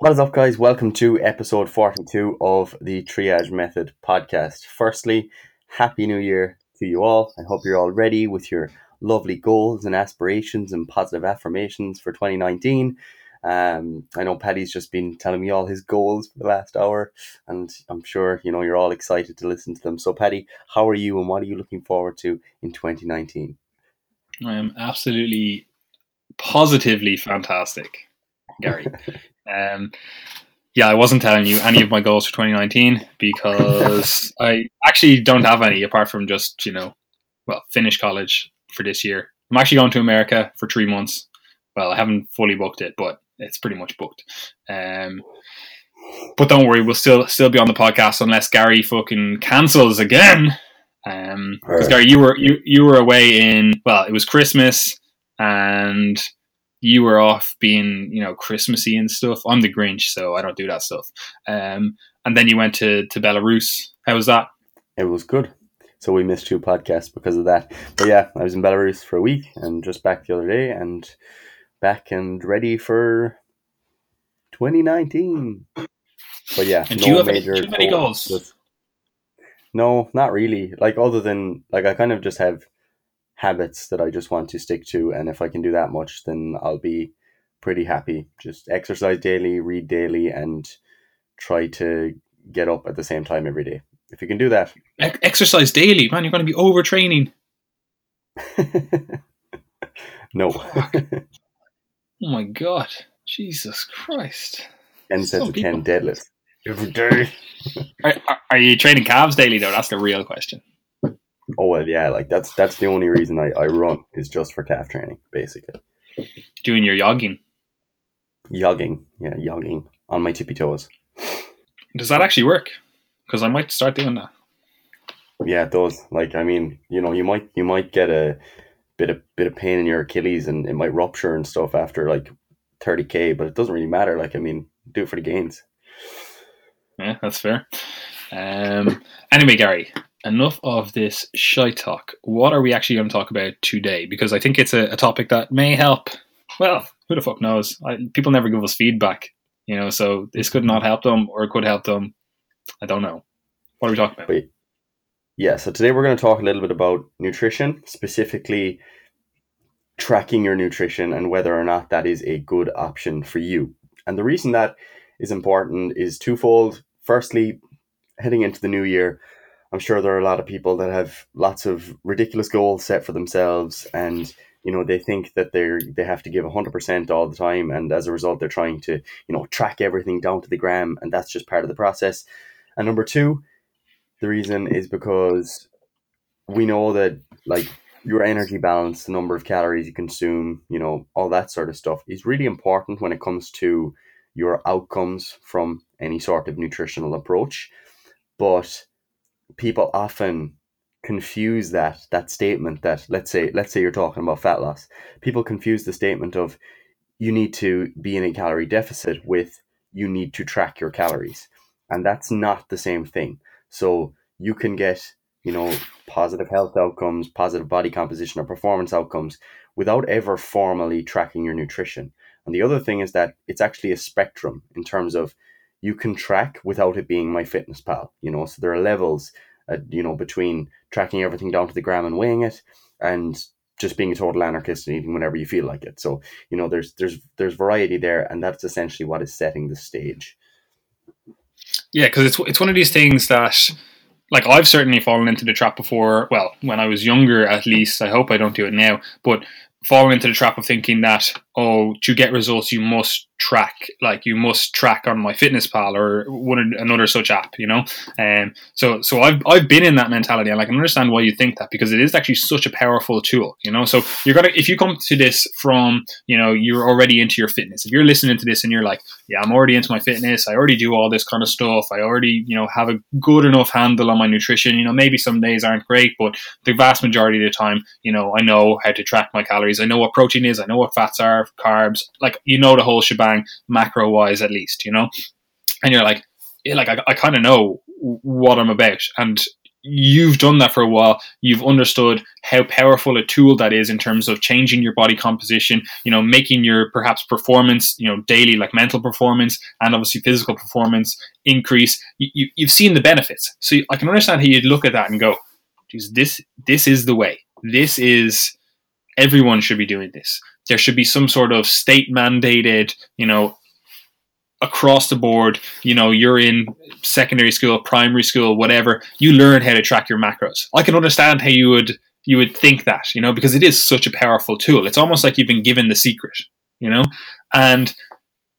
What is up, guys? Welcome to episode 42 of the Triage Method podcast. Firstly, Happy New Year to you all. I hope you're all ready with your lovely goals and aspirations and positive affirmations for 2019. Um, I know Paddy's just been telling me all his goals for the last hour, and I'm sure you know you're all excited to listen to them. So, Paddy, how are you, and what are you looking forward to in 2019? I am absolutely, positively fantastic, Gary. um, yeah, I wasn't telling you any of my goals for 2019 because I actually don't have any apart from just you know, well, finish college for this year. I'm actually going to America for three months. Well, I haven't fully booked it, but it's pretty much booked. Um, but don't worry, we'll still still be on the podcast unless Gary fucking cancels again. Um, because Gary, you were you you were away in well, it was Christmas and you were off being you know Christmassy and stuff. I'm the Grinch, so I don't do that stuff. Um, and then you went to to Belarus. How was that? It was good. So we missed two podcasts because of that. But yeah, I was in Belarus for a week and just back the other day and back and ready for 2019. But yeah, and no do you have major any goals? goals? No, not really. Like other than like I kind of just have habits that I just want to stick to, and if I can do that much, then I'll be pretty happy. Just exercise daily, read daily, and try to get up at the same time every day. If you can do that, exercise daily, man, you're going to be overtraining. no. oh my god, Jesus Christ! Ten sets of ten deadlifts every day. are, are, are you training calves daily though? That's the real question. Oh well, yeah. Like that's that's the only reason I, I run is just for calf training, basically. Doing your jogging. Jogging, yeah, jogging on my tippy toes. Does that actually work? Because I might start doing that. Yeah, it does. Like, I mean, you know, you might you might get a bit of bit of pain in your Achilles, and it might rupture and stuff after like thirty k, but it doesn't really matter. Like, I mean, do it for the gains. Yeah, that's fair. Um, anyway, Gary, enough of this shy talk. What are we actually going to talk about today? Because I think it's a, a topic that may help. Well, who the fuck knows? I, people never give us feedback, you know. So this could not help them, or it could help them. I don't know. What are we talking about? Yeah, so today we're going to talk a little bit about nutrition, specifically tracking your nutrition and whether or not that is a good option for you. And the reason that is important is twofold. Firstly, heading into the new year, I'm sure there are a lot of people that have lots of ridiculous goals set for themselves and you know they think that they're they have to give 100% all the time and as a result they're trying to you know track everything down to the gram and that's just part of the process. And number two the reason is because we know that like your energy balance the number of calories you consume you know all that sort of stuff is really important when it comes to your outcomes from any sort of nutritional approach. But people often confuse that that statement that let's say let's say you're talking about fat loss. People confuse the statement of you need to be in a calorie deficit with you need to track your calories. And that's not the same thing. So you can get you know positive health outcomes positive body composition or performance outcomes without ever formally tracking your nutrition. And the other thing is that it's actually a spectrum in terms of you can track without it being MyFitnessPal You know, so there are levels, uh, you know, between tracking everything down to the gram and weighing it, and just being a total anarchist and eating whenever you feel like it. So you know, there's there's there's variety there, and that's essentially what is setting the stage. Yeah, because it's it's one of these things that. Like I've certainly fallen into the trap before. Well, when I was younger, at least. I hope I don't do it now. But falling into the trap of thinking that oh to get results you must track like you must track on MyFitnessPal or one another such app you know? Um so so I've I've been in that mentality. And I can understand why you think that because it is actually such a powerful tool you know? So you're gonna if you come to this from you know you're already into your fitness if you're listening to this and you're like yeah I'm already into my fitness. I already do all this kind of stuff. I already you know have a good enough handle on my nutrition you know maybe some days aren't great but the vast majority of the time you know I know how to track my calories. I know what protein is. I know what fats are carbs like you know the whole shebang macro wise at least, you know? And you're like, yeah, like I, I kind of know what I'm about. And you've done that for a while. You've understood how powerful a tool that is in terms of changing your body composition you know making your perhaps performance you know daily like mental performance and obviously physical performance increase. You, you, have seen the benefits. So i can understand how you'd look at that and go this this is the way. This is everyone should be doing this there should be some sort of state mandated you know across the board, you know, you're in secondary school, primary school, whatever, you learn how to track your macros. I can understand how you would you would think that, you know, because it is such a powerful tool. It's almost like you've been given the secret, you know? And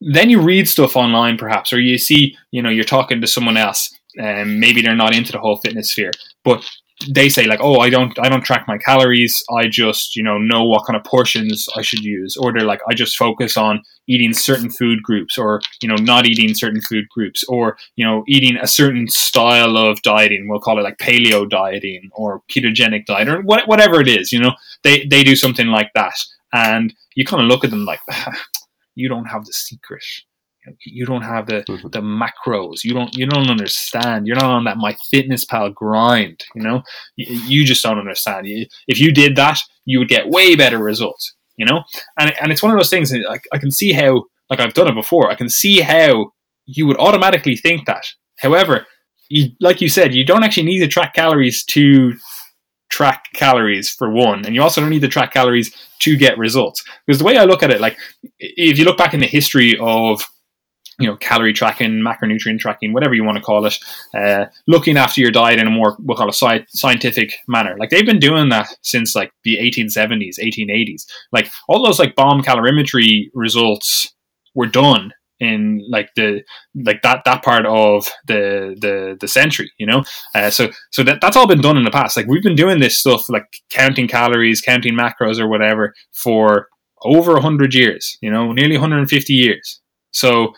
then you read stuff online perhaps or you see, you know, you're talking to someone else and maybe they're not into the whole fitness sphere, but they say like, oh, I don't, I don't track my calories. I just, you know, know what kind of portions I should use. Or they're like, I just focus on eating certain food groups, or you know, not eating certain food groups, or you know, eating a certain style of dieting. We'll call it like paleo dieting or ketogenic diet, or whatever it is. You know, they they do something like that, and you kind of look at them like, ah, you don't have the secret you don't have the mm-hmm. the macros. You don't you don't understand. You're not on that my fitness pal grind you know? You, you just don't understand. You, if you did that you would get way better results you know? And, and it's one of those things I, I can see how like i've done it before. I can see how you would automatically think that. However you, like you said you don't actually need to track calories to track calories for one and you also don't need to track calories to get results. Because the way i look at it like if you look back in the history of you know, calorie tracking, macronutrient tracking, whatever you want to call it, uh, looking after your diet in a more, we'll call it sci- scientific manner. Like they've been doing that since like the 1870s, 1880s. Like all those like bomb calorimetry results were done in like the like that that part of the the the century you know uh, so so that that's all been done in the past like we've been doing this stuff like counting calories counting macros or whatever for over 100 years you know nearly 150 years so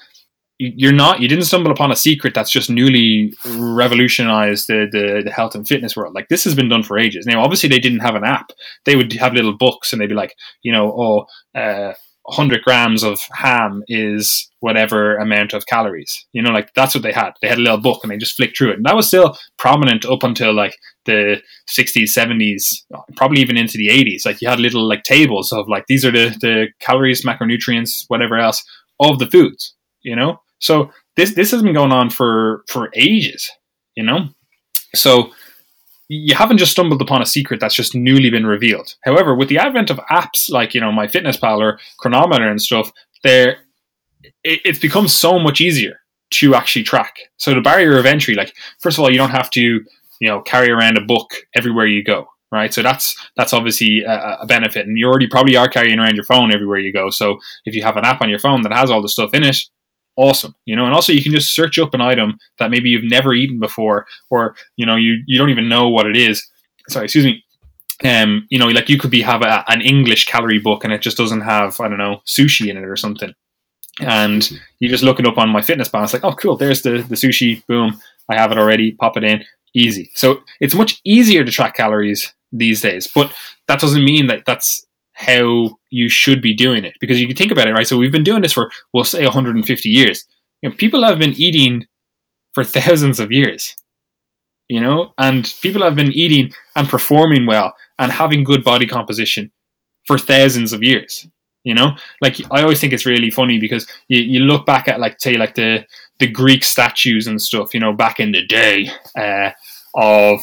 you're not you didn't stumble upon a secret that's just newly revolutionized the, the, the health and fitness world. Like this has been done for ages. Now obviously they didn't have an app. They would have little books and they'd be like you know oh uh, 100 grams of ham is whatever amount of calories. You know like that's what they had. They had a little book and they just flicked through it. And that was still prominent up until like the 60s 70s probably even into the 80s like you had little like tables of like these are the the calories macronutrients whatever else of the foods you know so this this has been going on for for ages, you know. So you haven't just stumbled upon a secret that's just newly been revealed. However, with the advent of apps like you know MyFitnessPal or Cronometer and stuff, there it, it's become so much easier to actually track. So the barrier of entry, like first of all, you don't have to you know carry around a book everywhere you go right? So that's that's obviously a, a, benefit, and you already probably are carrying around your phone everywhere you go. So if you have an app on your phone that has all the stuff in it, awesome you know? And also you can just search up an item that maybe you've never eaten before or you know you you don't even know what it is. Sorry excuse me. Um you know like you could be have a, an english calorie book and it just doesn't have i don't know sushi in it or something. And you just look it up on my fitness it's like oh cool there's the the sushi boom i have it already pop it in easy. So it's much easier to track calories these days but that doesn't mean that that's how you should be doing it. Because you can think about it right? So we've been doing this for we'll say 150 years. You know, people have been eating for thousands of years you know? And people have been eating and performing well and having good body composition for thousands of years you know? Like i always think it's really funny because you, you look back at like say like the the greek statues and stuff you know back in the day uh, of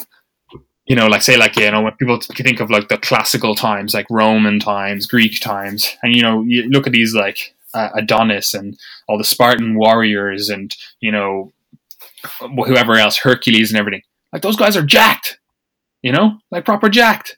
you know, like say like you know when people think of like the classical times, like Roman times, Greek times, and you know you look at these like uh, Adonis and all the Spartan warriors, and you know whoever else, Hercules and everything. Like those guys are jacked, you know, like proper jacked.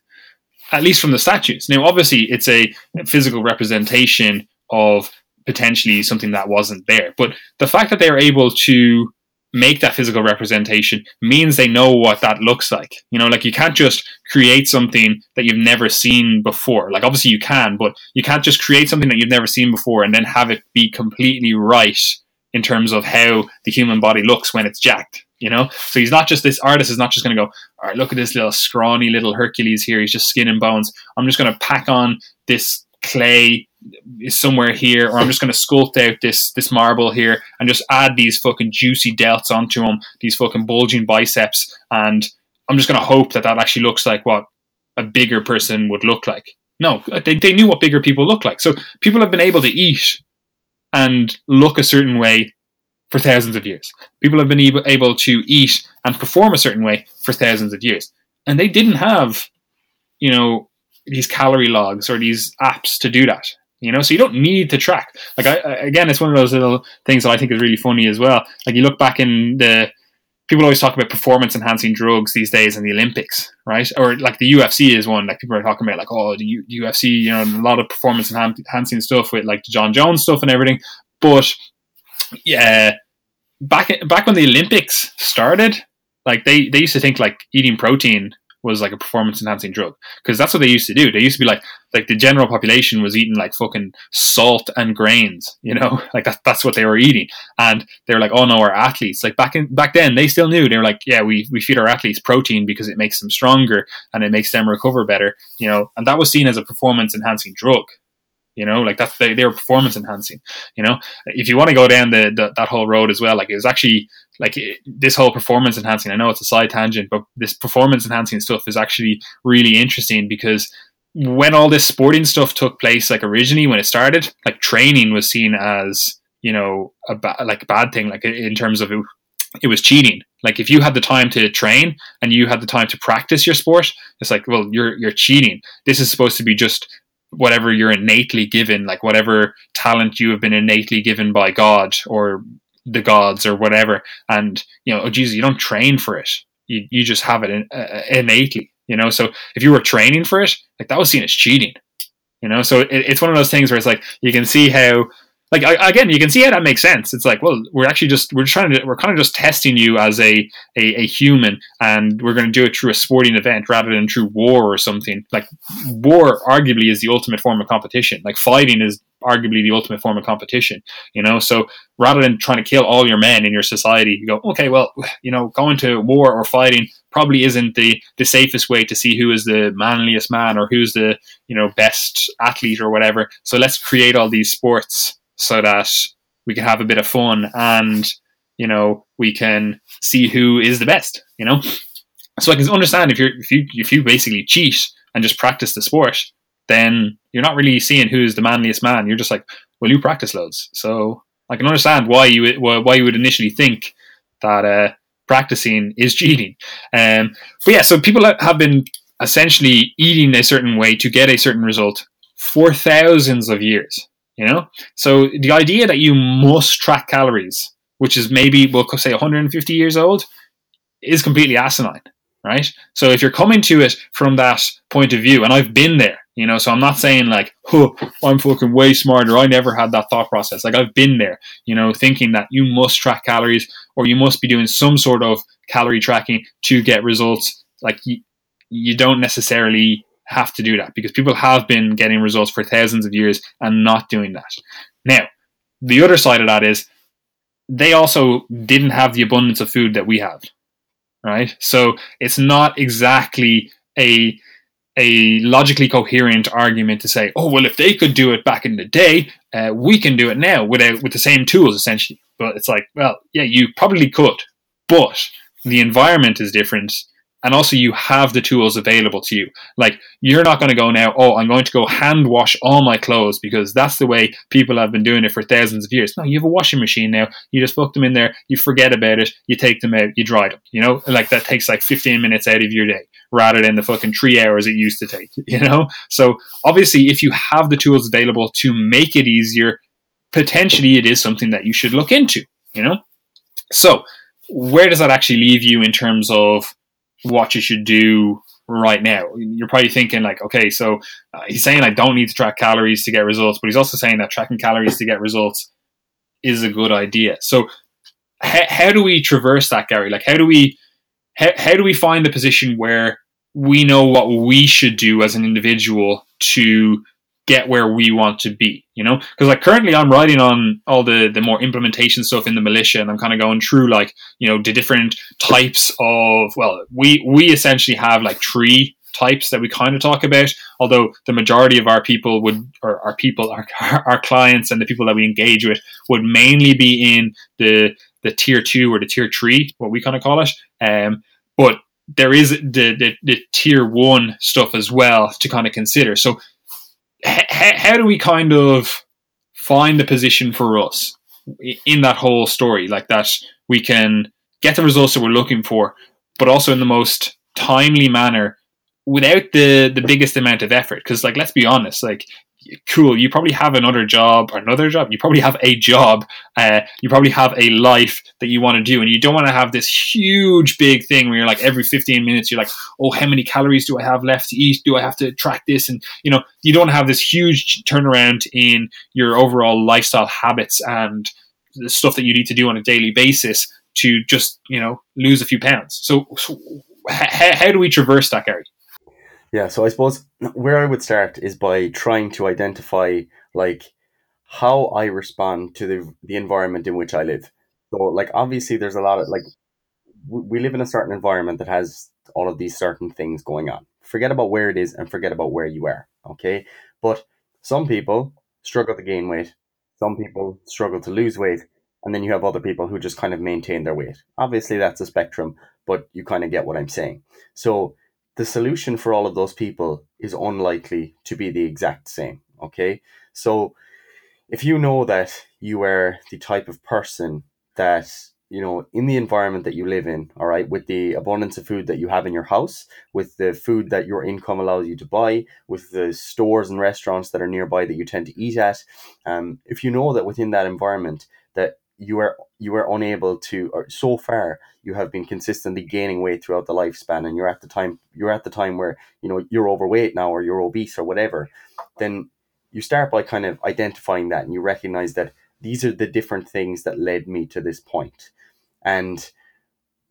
At least from the statues. Now, obviously, it's a physical representation of potentially something that wasn't there. But the fact that they're able to make that physical representation means they know what that looks like. You know, like you can't just create something that you've never seen before. Like obviously you can, but you can't just create something that you've never seen before and then have it be completely right in terms of how the human body looks when it's jacked. You know, so he's not just this artist is not just going to go, all right, look at this little scrawny little Hercules here. He's just skin and bones. I'm just going to pack on this clay is somewhere here, or I'm just going to sculpt out this this marble here and just add these fucking juicy delts onto them, these fucking bulging biceps, and I'm just going to hope that that actually looks like what a bigger person would look like. No, they, they knew what bigger people look like. So people have been able to eat and look a certain way for thousands of years. People have been able, able to eat and perform a certain way for thousands of years. And they didn't have, you know, these calorie logs or these apps to do that. You know, so you don't need to track. Like I, again, it's one of those little things that I think is really funny as well. Like you look back in the people always talk about performance enhancing drugs these days in the Olympics, right? Or like the UFC is one like people are talking about, like oh the U- UFC, you know, a lot of performance enhancing stuff with like the Jon Jones stuff and everything. But yeah, back back when the Olympics started, like they they used to think like eating protein was like a performance enhancing drug because that's what they used to do. They used to be like like the general population was eating like fucking salt and grains, you know, like that's that's what they were eating, and they were like, oh no, our athletes like back in back then they still knew they were like, yeah, we we feed our athletes protein because it makes them stronger and it makes them recover better, you know, and that was seen as a performance enhancing drug. You know, like that's they, they were performance enhancing. You know, if you want to go down the, the that whole road as well, like it was actually like this whole performance enhancing i know it's a side tangent but this performance enhancing stuff is actually really interesting because when all this sporting stuff took place like originally when it started like training was seen as you know a ba- like a bad thing like in terms of it, it was cheating. Like if you had the time to train and you had the time to practice your sport it's like well you're you're cheating. This is supposed to be just whatever you're innately given like whatever talent you have been innately given by god or the gods or whatever. And you know, oh Jesus, you don't train for it. You you just have it in, uh, innately. You know, so if you were training for it, like that was seen as cheating. You know, so it, it's one of those things where it's like you can see how like I, again, you can see how that makes sense. It's like, well, we're actually just we're trying to we're kind of just testing you as a a, a human, and we're going to do it through a sporting event rather than through war or something. Like war, arguably, is the ultimate form of competition. Like fighting is arguably the ultimate form of competition. You know, so rather than trying to kill all your men in your society, you go, okay, well, you know, going to war or fighting probably isn't the the safest way to see who is the manliest man or who's the you know best athlete or whatever. So let's create all these sports so that we can have a bit of fun and you know we can see who is the best you know? So i can understand if you're if you if you basically cheat and just practice the sport then you're not really seeing who's the manliest man. You're just like well you practice loads. So i can understand why you why you would initially think that uh, practicing is cheating. Um, but yeah so people have been essentially eating a certain way to get a certain result for thousands of years you know, so the idea that you must track calories, which is maybe we'll say 150 years old, is completely asinine, right? So if you're coming to it from that point of view, and I've been there, you know, so I'm not saying like, oh, I'm fucking way smarter. I never had that thought process. Like I've been there, you know, thinking that you must track calories or you must be doing some sort of calorie tracking to get results. Like you, you don't necessarily have to do that because people have been getting results for thousands of years and not doing that. Now, the other side of that is they also didn't have the abundance of food that we have, right? So it's not exactly a a logically coherent argument to say, oh well, if they could do it back in the day, uh, we can do it now without with the same tools essentially. But it's like, well, yeah, you probably could, but the environment is different and also you have the tools available to you. Like you're not going to go now, oh, I'm going to go hand wash all my clothes because that's the way people have been doing it for thousands of years. No, you have a washing machine now. You just fuck them in there, you forget about it, you take them out, you dry them. You know, like that takes like 15 minutes out of your day rather than the fucking three hours it used to take. You know, so obviously, if you have the tools available to make it easier, potentially it is something that you should look into. You know, so where does that actually leave you in terms of what you should do right now. You're probably thinking like, okay, so uh, he's saying I don't need to track calories to get results, but he's also saying that tracking calories to get results is a good idea. So h- how do we traverse that, Gary? Like, how do we how, how do we find the position where we know what we should do as an individual to get where we want to be, you know? Because like currently I'm writing on all the the more implementation stuff in the militia and I'm kind of going through like, you know, the different types of well, we we essentially have like three types that we kind of talk about, although the majority of our people would or our people our our clients and the people that we engage with would mainly be in the the tier 2 or the tier 3, what we kind of call it. Um but there is the, the, the tier one stuff as well to kind of consider. So, how do we kind of find the position for us in that whole story, like that we can get the results that we're looking for, but also in the most timely manner without the the biggest amount of effort? Because, like, let's be honest, like cool. You probably have another job, another job. You probably have a job. Uh, you probably have a life that you want to do, and you don't want to have this huge, big thing where you're like every 15 minutes you're like, oh, how many calories do I have left to eat? Do I have to track this? And you know, you don't have this huge turnaround in your overall lifestyle habits and the stuff that you need to do on a daily basis to just you know lose a few pounds. So, so how, how do we traverse that, Gary? Yeah, so I suppose where I would start is by trying to identify like how I respond to the the environment in which I live. So like obviously there's a lot of like we live in a certain environment that has all of these certain things going on. Forget about where it is and forget about where you are, okay? But some people struggle to gain weight, some people struggle to lose weight, and then you have other people who just kind of maintain their weight. Obviously that's a spectrum, but you kind of get what I'm saying. So the solution for all of those people is unlikely to be the exact same. Okay. So if you know that you are the type of person that, you know, in the environment that you live in, all right, with the abundance of food that you have in your house, with the food that your income allows you to buy, with the stores and restaurants that are nearby that you tend to eat at, um, if you know that within that environment that you are you are unable to or so far you have been consistently gaining weight throughout the lifespan and you're at the time you're at the time where you know you're overweight now or you're obese or whatever then you start by kind of identifying that and you recognize that these are the different things that led me to this point. And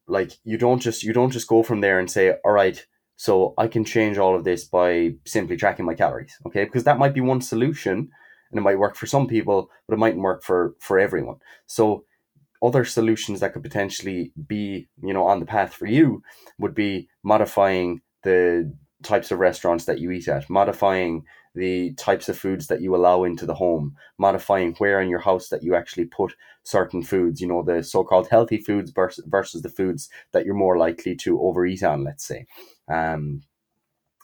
like you don't just you don't just go from there and say all right so i can change all of this by simply tracking my calories okay? Because that might be one solution and it might work for some people, but it mightn't work for for everyone. So other solutions that could potentially be, you know, on the path for you would be modifying the types of restaurants that you eat at, modifying the types of foods that you allow into the home, modifying where in your house that you actually put certain foods, you know, the so called healthy foods versus, versus the foods that you're more likely to overeat on, let's say. Um,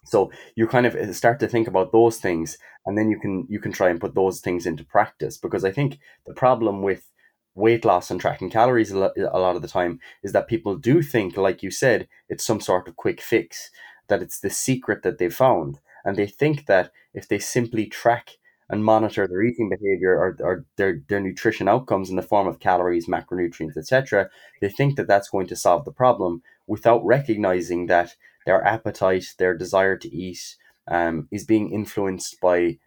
so you kind of uh, start to think about those things, and then you can you can try and put those things into practice. Because I think the problem with weight loss and tracking calories a lot, a lot of the time is that people do think, like you said, it's some sort of quick fix, that it's the secret that they found, and they think that if they simply track and monitor their eating behavior or, or their, their nutrition outcomes in the form of calories, macronutrients, etc., they think that that's going to solve the problem without recognizing that their appetite, their desire to eat, um, is being influenced by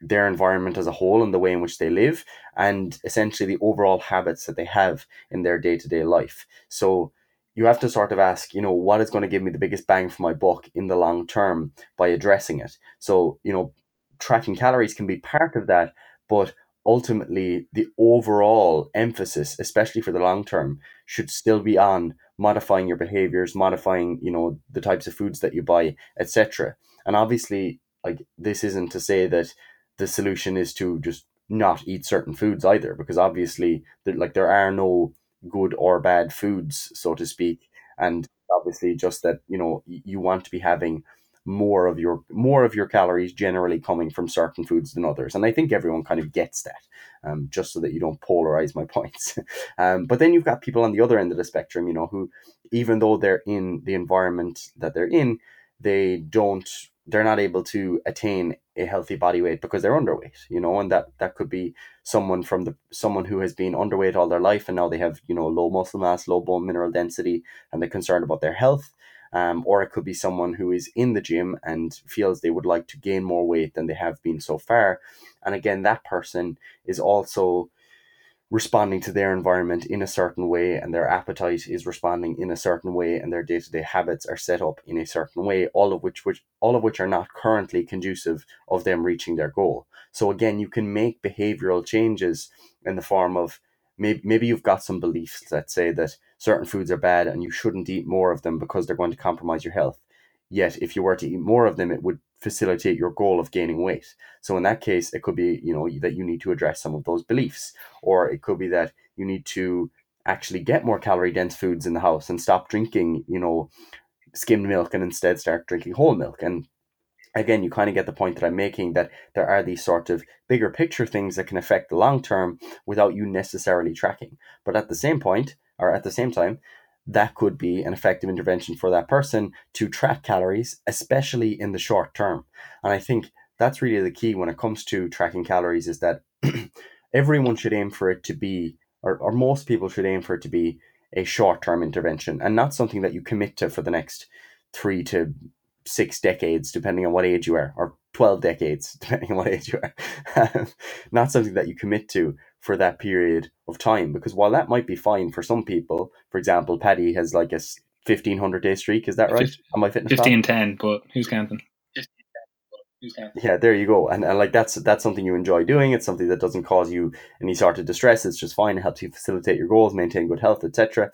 their environment as a whole and the way in which they live, and essentially the overall habits that they have in their day to day life. So you have to sort of ask, you know, what is going to give me the biggest bang for my buck in the long term by addressing it. So, you know, tracking calories can be part of that, but ultimately the overall emphasis, especially for the long term, should still be on modifying your behaviors, modifying, you know, the types of foods that you buy, etc. And obviously, like this isn't to say that the solution is to just not eat certain foods either, because obviously, like there are no good or bad foods, so to speak, and obviously just that you know you want to be having more of your more of your calories generally coming from certain foods than others. And i think everyone kind of gets that um, just so that you don't polarize my points. Um, but then you've got people on the other end of the spectrum you know who even though they're in the environment that they're in they don't they're not able to attain a healthy body weight because they're underweight you know and that that could be someone from the someone who has been underweight all their life and now they have you know low muscle mass low bone mineral density and they're concerned about their health um, or it could be someone who is in the gym and feels they would like to gain more weight than they have been so far. And again, that person is also responding to their environment in a certain way and their appetite is responding in a certain way and their day-to-day habits are set up in a certain way all of which which all of which are not currently conducive of them reaching their goal so again you can make behavioral changes in the form of maybe, maybe you've got some beliefs that say that certain foods are bad and you shouldn't eat more of them because they're going to compromise your health. Yet, if you were to eat more of them, it would facilitate your goal of gaining weight. So in that case, it could be, you know, that you need to address some of those beliefs, or it could be that you need to actually get more calorie dense foods in the house and stop drinking, you know, skimmed milk and instead start drinking whole milk. And again, you kind of get the point that I'm making that there are these sort of bigger picture things that can affect the long term without you necessarily tracking. But at the same point, or at the same time, that could be an effective intervention for that person to track calories, especially in the short term. And I think that's really the key when it comes to tracking calories is that everyone should aim for it to be, or, or most people should aim for it to be a short term intervention and not something that you commit to for the next three to six decades, depending on what age you are, or 12 decades, depending on what age you are. not something that you commit to for that period of time. Because while that might be fine for some people, for example, Paddy has like a 1500 day streak, is that right? 50, on my fitness 15 10, but who's counting? Yeah, there you go. And, and like that's that's something you enjoy doing. It's something that doesn't cause you any sort of distress. It's just fine. It helps you facilitate your goals, maintain good health, etc.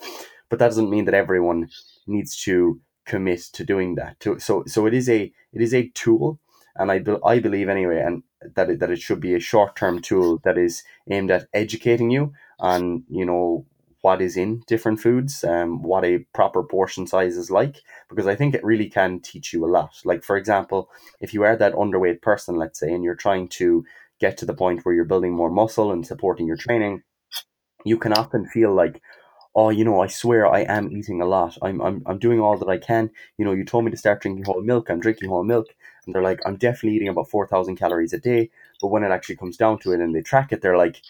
But that doesn't mean that everyone needs to commit to doing that. to, So so it is a it is a tool, and I I believe anyway, and that it, that it should be a short term tool that is aimed at educating you on you know what is in different foods, um, what a proper portion size is like, because I think it really can teach you a lot. Like for example, if you are that underweight person, let's say, and you're trying to get to the point where you're building more muscle and supporting your training, you can often feel like, oh, you know, I swear I am eating a lot. I'm, I'm, I'm doing all that I can. You know, you told me to start drinking whole milk. I'm drinking whole milk. And they're like, I'm definitely eating about 4,000 calories a day. But when it actually comes down to it and they track it, they're like,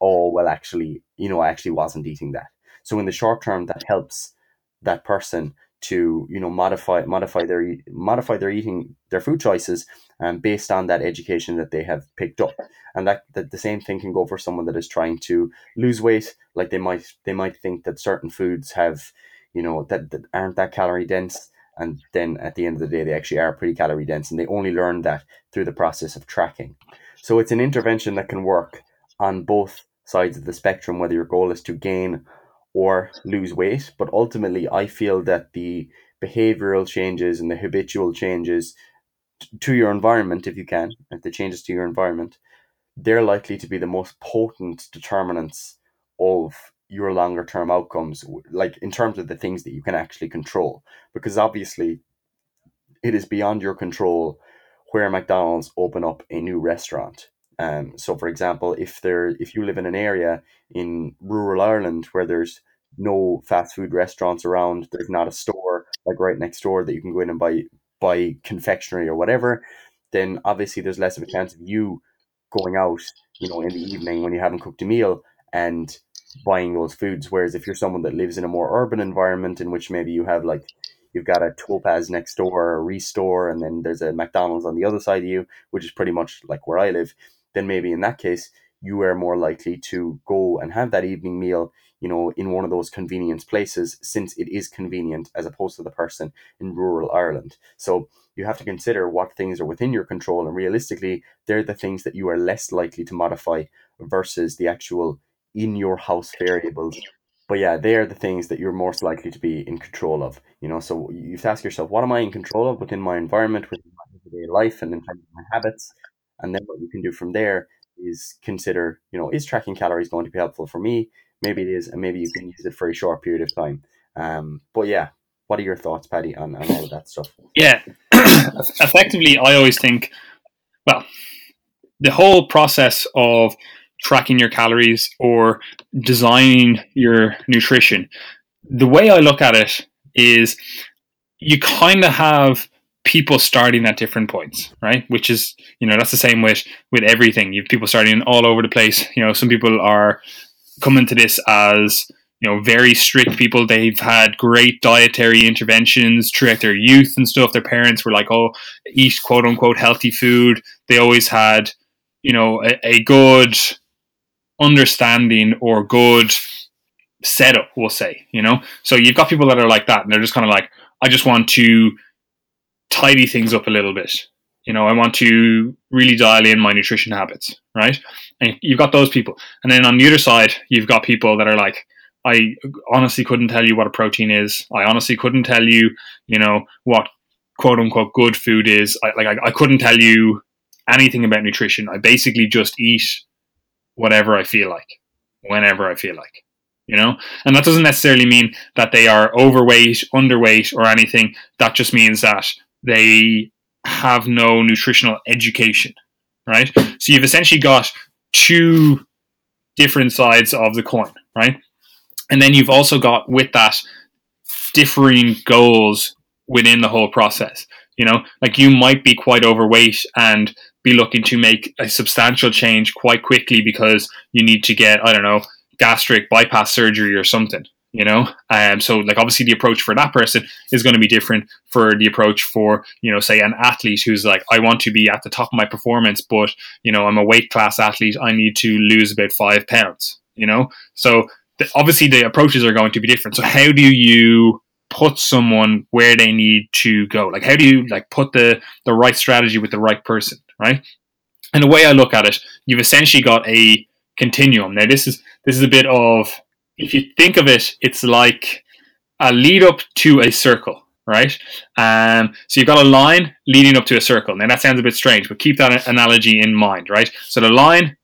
oh, well, actually, you know, I actually wasn't eating that. So in the short term, that helps that person to you know modify modify their modify their eating their food choices um, based on that education that they have picked up and that, that the same thing can go for someone that is trying to lose weight like they might they might think that certain foods have you know that, that aren't that calorie dense and then at the end of the day they actually are pretty calorie dense and they only learn that through the process of tracking so it's an intervention that can work on both sides of the spectrum whether your goal is to gain or lose weight. But ultimately, I feel that the behavioral changes and the habitual changes to your environment, if you can, if the changes to your environment, they're likely to be the most potent determinants of your longer term outcomes, like in terms of the things that you can actually control. Because obviously, it is beyond your control where McDonald's open up a new restaurant. Um, so, for example, if there, if you live in an area in rural Ireland where there's no fast food restaurants around, there's not a store like right next door that you can go in and buy buy confectionery or whatever, then obviously there's less of a chance of you going out, you know, in the evening when you haven't cooked a meal and buying those foods. Whereas if you're someone that lives in a more urban environment in which maybe you have like you've got a Topaz next door, a Restore, and then there's a McDonald's on the other side of you, which is pretty much like where I live then maybe in that case you are more likely to go and have that evening meal you know in one of those convenience places since it is convenient as opposed to the person in rural ireland so you have to consider what things are within your control and realistically they're the things that you are less likely to modify versus the actual in your house variables but yeah they are the things that you're most likely to be in control of you know so you have to ask yourself what am i in control of within my environment within my everyday life and in terms of my habits and then what you can do from there is consider, you know, is tracking calories going to be helpful for me? Maybe it is, and maybe you can use it for a short period of time. Um, but yeah, what are your thoughts, Paddy, on, on all of that stuff? Yeah, effectively, I always think, well, the whole process of tracking your calories or designing your nutrition, the way I look at it is you kind of have people starting at different points, right? Which is, you know, that's the same with with everything. You have people starting all over the place. You know, some people are coming to this as you know very strict people. They've had great dietary interventions throughout their youth and stuff. Their parents were like, "Oh, eat quote unquote healthy food." They always had, you know, a, a good understanding or good setup. We'll say, you know. So you've got people that are like that, and they're just kind of like, "I just want to." tidy things up a little bit. You know, I want to really dial in my nutrition habits, right? And you've got those people. And then on the other side, you've got people that are like, I honestly couldn't tell you what a protein is. I honestly couldn't tell you, you know, what quote unquote good food is. I, like, I, I couldn't tell you anything about nutrition. I basically just eat whatever I feel like, whenever I feel like. you know? And that doesn't necessarily mean that they are overweight underweight or anything. That just means that they have no nutritional education right? So you've essentially got two different sides of the coin right? And then you've also got with that differing goals within the whole process you know? Like you might be quite overweight and be looking to make a substantial change quite quickly because you need to get i don't know gastric bypass surgery or something you know? Um, so like obviously the approach for that person is going to be different for the approach for you know say an athlete who's like i want to be at the top of my performance but you know i'm a weight class athlete. I need to lose about five pounds you know? So the, obviously the approaches are going to be different. So how do you put someone where they need to go? Like how do you like put the the right strategy with the right person right and the way i look at it you've essentially got a continuum now this is this is a bit of if you think of it, it's like a lead up to a circle, right? Um, so you've got a line leading up to a circle. Now that sounds a bit strange, but keep that analogy in mind, right? So the line,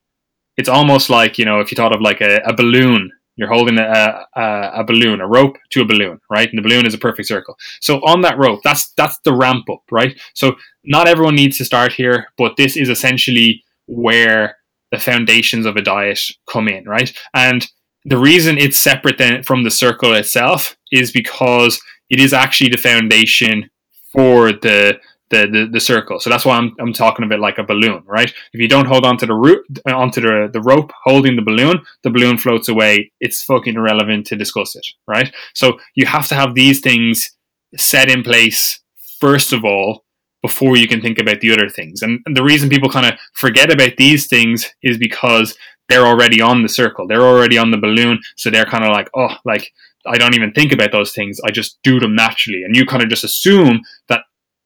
it's almost like you know if you thought of like a, a balloon. You're holding a, a, a, balloon, a rope to a balloon, right? And the balloon is a perfect circle. So on that rope, that's that's the ramp up, right? So not everyone needs to start here, but this is essentially where the foundations of a diet come in, right? And the reason it's separate then from the circle itself is because it is actually the foundation for the the, the, the circle. So that's why I'm, I'm talking about like a balloon, right? If you don't hold onto the root onto the, the rope holding the balloon, the balloon floats away. It's fucking irrelevant to discuss it, right? So you have to have these things set in place first of all before you can think about the other things. And, the reason people kind of forget about these things is because they're already on the circle. They're already on the balloon. So they're kind of like, oh, like, I don't even think about those things. I just do them naturally. And you kind of just assume that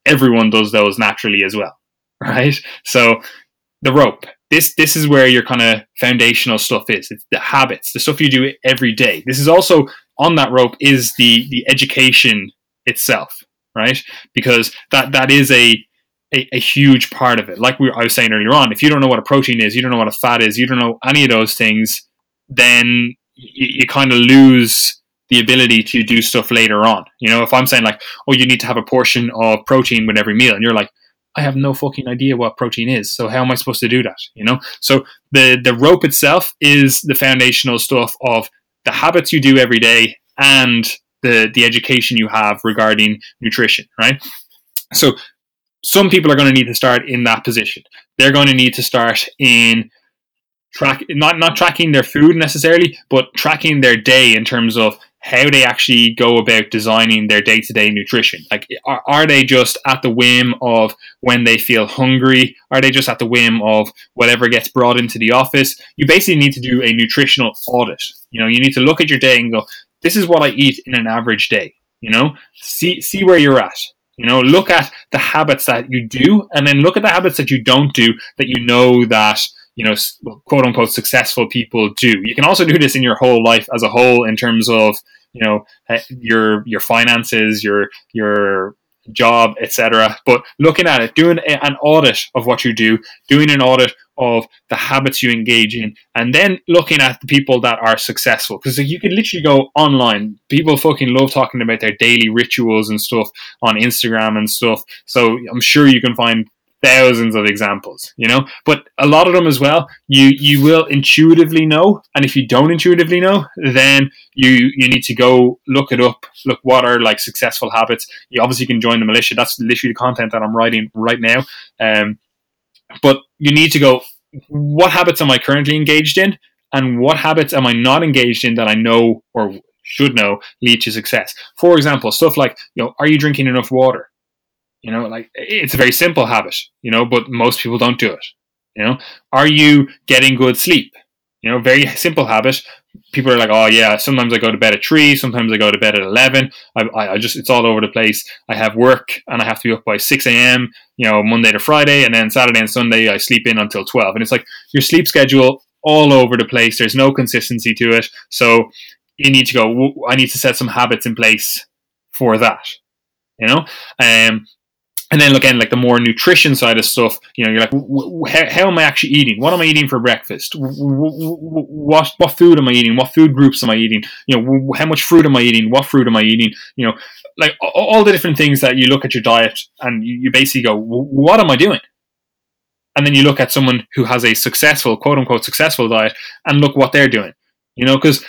everyone does those naturally as well. Right. So the rope, this, this is where your kind of foundational stuff is. It's the habits, the stuff you do every day. This is also on that rope is the, the education itself. Right. Because that, that is a, a, a, huge part of it. Like we, I was saying earlier on, if you don't know what a protein is, you don't know what a fat is, you don't know any of those things, then you, you kind of lose the ability to do stuff later on. You know, if I'm saying like, oh, you need to have a portion of protein with every meal, and you're like, I have no fucking idea what protein is, so how am I supposed to do that? You know, so the the rope itself is the foundational stuff of the habits you do every day and the the education you have regarding nutrition, right? So some people are going to need to start in that position. They're going to need to start in track not not tracking their food necessarily, but tracking their day in terms of how they actually go about designing their day to day nutrition. Like, are, are they just at the whim of when they feel hungry? Are they just at the whim of whatever gets brought into the office? You basically need to do a nutritional audit. You know, you need to look at your day and go, this is what I eat in an average day. You know, see see where you're at. You know, look at the habits that you do, and then look at the habits that you don't do that you know that you know, quote unquote, successful people do. You can also do this in your whole life as a whole, in terms of you know eh, your your finances, your your job, etc. But looking at it, doing an audit of what you do, doing an audit of the habits you engage in, and then looking at the people that are successful. Because you can literally go online. People fucking love talking about their daily rituals and stuff on Instagram and stuff. So I'm sure you can find thousands of examples, you know. But a lot of them as well, you you will intuitively know, and if you don't intuitively know, then you you need to go look it up. Look what are like successful habits. You obviously can join the militia. That's literally the content that I'm writing right now. Um, but you need to go. What habits am I currently engaged in, and what habits am I not engaged in that I know or should know lead to success? For example, stuff like you know, are you drinking enough water? You know, like it's a very simple habit, you know, but most people don't do it. You know, are you getting good sleep? You know, very simple habit. People are like, oh yeah, sometimes I go to bed at three, sometimes I go to bed at eleven. I, I just it's all over the place. I have work and I have to be up by six a.m. You know, Monday to Friday, and then Saturday and Sunday I sleep in until twelve. And it's like your sleep schedule all over the place. There's no consistency to it. So you need to go. I need to set some habits in place for that. You know, um, and then again, like the more nutrition side of stuff, you know, you're like, how, am I actually eating? What am I eating for breakfast? What what food am I eating? What food groups am I eating? You know, how much fruit am I eating? What fruit am I eating? You know, like all the different things that you look at your diet and you, you basically go, what am I doing? And then you look at someone who has a successful, quote unquote, successful diet and look what they're doing. You know, because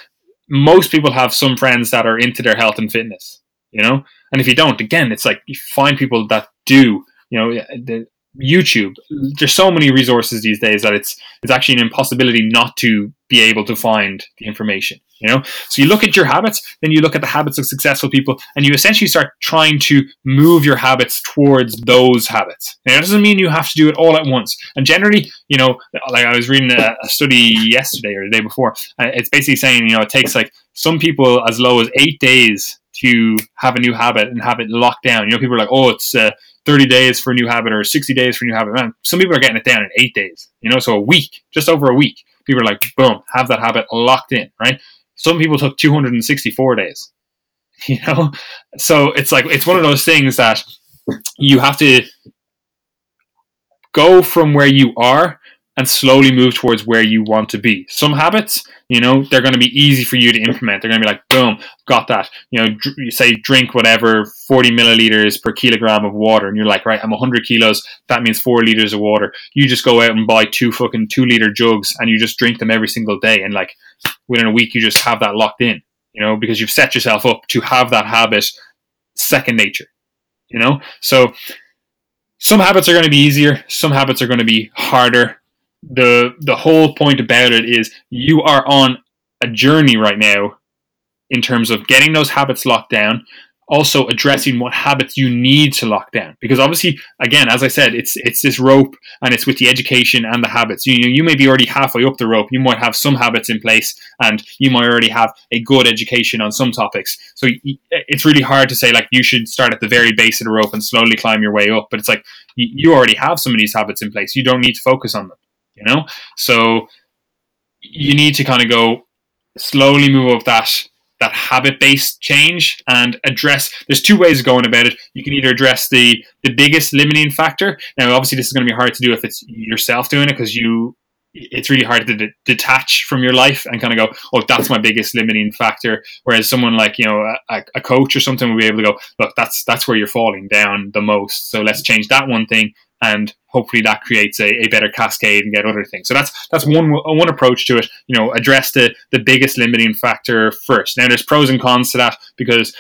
most people have some friends that are into their health and fitness. You know, and if you don't, again, it's like you find people that do. You know, the YouTube. There's so many resources these days that it's it's actually an impossibility not to be able to find the information. You know, so you look at your habits, then you look at the habits of successful people, and you essentially start trying to move your habits towards those habits. Now, that doesn't mean you have to do it all at once. And generally, you know, like I was reading a, a study yesterday or the day before, uh, it's basically saying, you know, it takes like some people as low as eight days to have a new habit and have it locked down. You know, people are like, oh, it's uh, 30 days for a new habit or 60 days for a new habit. Man, some people are getting it down in eight days, you know, so a week, just over a week. People are like, boom, have that habit locked in, right? Some people took 264 days, you know? So it's like, it's one of those things that you have to go from where you are and slowly move towards where you want to be. Some habits, you know, they're going to be easy for you to implement. They're going to be like, boom, got that. You know, dr- you say drink whatever 40 milliliters per kilogram of water, and you're like, right, I'm 100 kilos. That means four liters of water. You just go out and buy two fucking two liter jugs, and you just drink them every single day, and like within a week, you just have that locked in. You know, because you've set yourself up to have that habit second nature. You know, so some habits are going to be easier. Some habits are going to be harder the the whole point about it is you are on a journey right now in terms of getting those habits locked down also addressing what habits you need to lock down. Because obviously again as i said it's it's this rope and it's with the education and the habits. You know you may be already halfway up the rope. You might have some habits in place and you might already have a good education on some topics. So it's really hard to say like you should start at the very base of the rope and slowly climb your way up. But it's like you already have some of these habits in place. You don't need to focus on them you know so you need to kind of go slowly move up that that habit based change and address there's two ways of going about it you can either address the the biggest limiting factor now obviously this is going to be hard to do if it's yourself doing it because you it's really hard to detach from your life and kind of go, oh, that's my biggest limiting factor. Whereas someone like you know a, a, coach or something will be able to go, look, that's that's where you're falling down the most. So let's change that one thing and hopefully that creates a, a better cascade and get other things. So that's that's one one approach to it. You know, address the the biggest limiting factor first. Now there's pros and cons to that because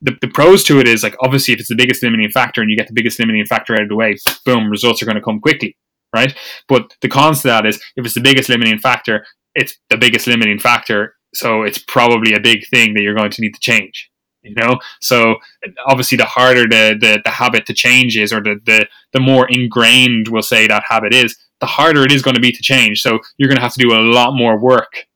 the, the pros to it is like obviously if it's the biggest limiting factor and you get the biggest limiting factor out of the way, boom, results are going to come quickly, right? But the cons to that is if it's the biggest limiting factor, it's the biggest limiting factor, so it's probably a big thing that you're going to need to change you know? So obviously the harder the, the, the habit to change is or the, the the more ingrained we'll say that habit is the harder it is going to be to change. So you're going to have to do a lot more work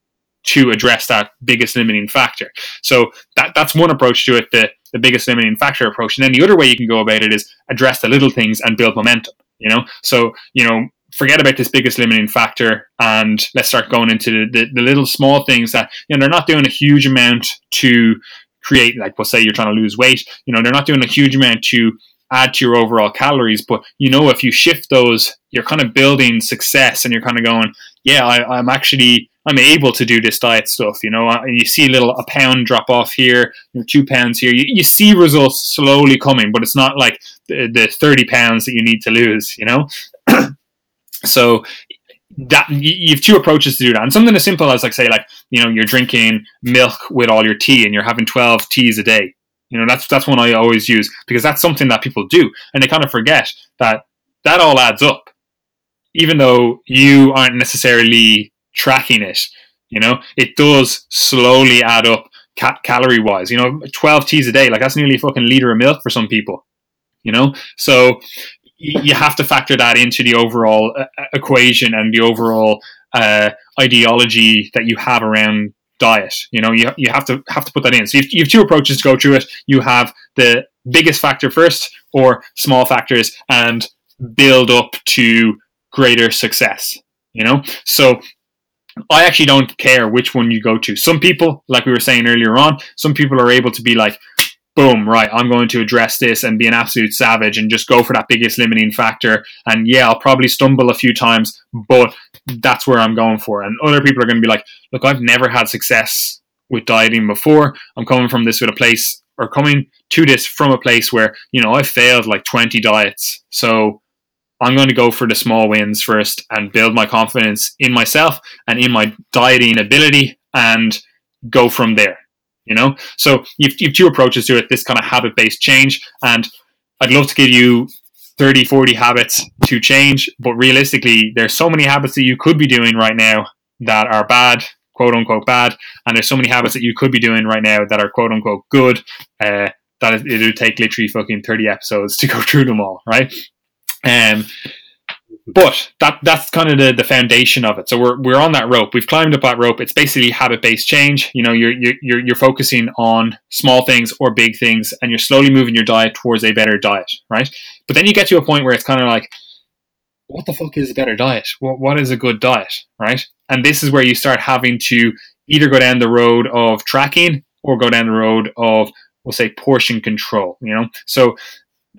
to address that biggest limiting factor. So that that's one approach to it the the biggest limiting factor approach. And then the other way you can go about it is address the little things and build momentum you know? So you know forget about this biggest limiting factor and let's start going into the, the, the, little small things that you know they're not doing a huge amount to create, like, we'll say you're trying to lose weight, you know, they're not doing a huge amount to add to your overall calories, but you know, if you shift those, you're kind of building success and you're kind of going, yeah, I, am actually, I'm able to do this diet stuff, you know, and you see a little, a pound drop off here, two pounds here, you, you see results slowly coming, but it's not like the, the 30 pounds that you need to lose, you know? so that you have two approaches to do that. And something as simple as like say like you know you're drinking milk with all your tea and you're having 12 teas a day. You know that's that's one i always use because that's something that people do and they kind of forget that that all adds up even though you aren't necessarily tracking it you know? It does slowly add up ca- calorie wise you know 12 teas a day like that's nearly a fucking liter of milk for some people you know? So you have to factor that into the overall uh, uh, equation and the overall uh, ideology that you have around diet. You know, you, you have to have to put that in. So you have, you have two approaches to go through it. You have the biggest factor first, or small factors, and build up to greater success. You know, so I actually don't care which one you go to. Some people, like we were saying earlier on, some people are able to be like, boom, right, I'm going to address this and be an absolute savage and just go for that biggest limiting factor. And yeah, I'll probably stumble a few times, but that's where I'm going for. And other people are going to be like, look, I've never had success with dieting before. I'm coming from this with a place or coming to this from a place where, you know, I failed like 20 diets. So I'm going to go for the small wins first and build my confidence in myself and in my dieting ability and go from there you know? So you've, you've two approaches to it this kind of habit based change and i'd love to give you 30 40 habits to change but realistically there's so many habits that you could be doing right now that are bad quote unquote bad and there's so many habits that you could be doing right now that are quote unquote good uh, that it would take literally fucking 30 episodes to go through them all right? Um but that that's kind of the, the foundation of it. So we're, we're on that rope. We've climbed up that rope. It's basically habit based change. You know, you're, you're you're focusing on small things or big things, and you're slowly moving your diet towards a better diet, right? But then you get to a point where it's kind of like, what the fuck is a better diet? What what is a good diet, right? And this is where you start having to either go down the road of tracking or go down the road of we'll say portion control. You know, so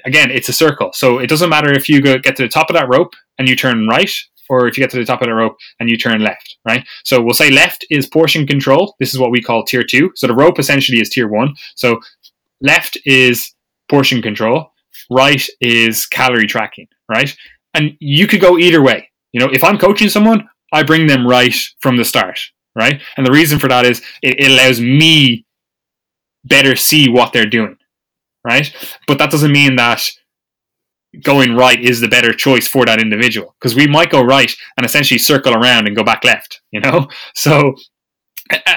again, it's a circle. So it doesn't matter if you go, get to the top of that rope and you turn right, or if you get to the top of the rope and you turn left, right? So we'll say left is portion control. This is what we call tier two. So the rope essentially is tier one. So left is portion control, right is calorie tracking, right? And you could go either way. You know, if I'm coaching someone, I bring them right from the start, right? And the reason for that is it, it allows me better see what they're doing right? But that doesn't mean that going right is the better choice for that individual because we might go right and essentially circle around and go back left, you know? So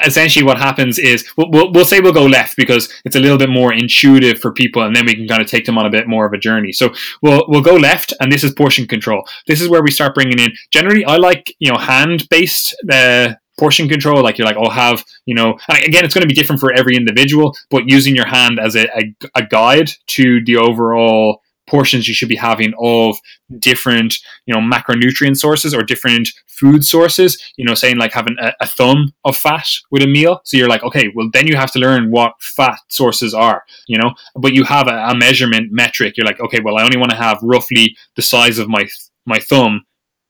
essentially what happens is we'll, we'll, we'll, say we'll go left because it's a little bit more intuitive for people and then we can kind of take them on a bit more of a journey so we'll we'll go left and this is portion control this is where we start bringing in generally i like you know hand based uh, portion control like you're like i'll have you know again it's going to be different for every individual but using your hand as a, a, a guide to the overall portions you should be having of different you know macronutrient sources or different food sources you know saying like having a, a, thumb of fat with a meal. So you're like okay well then you have to learn what fat sources are you know? But you have a, a measurement metric. You're like okay well i only want to have roughly the size of my my thumb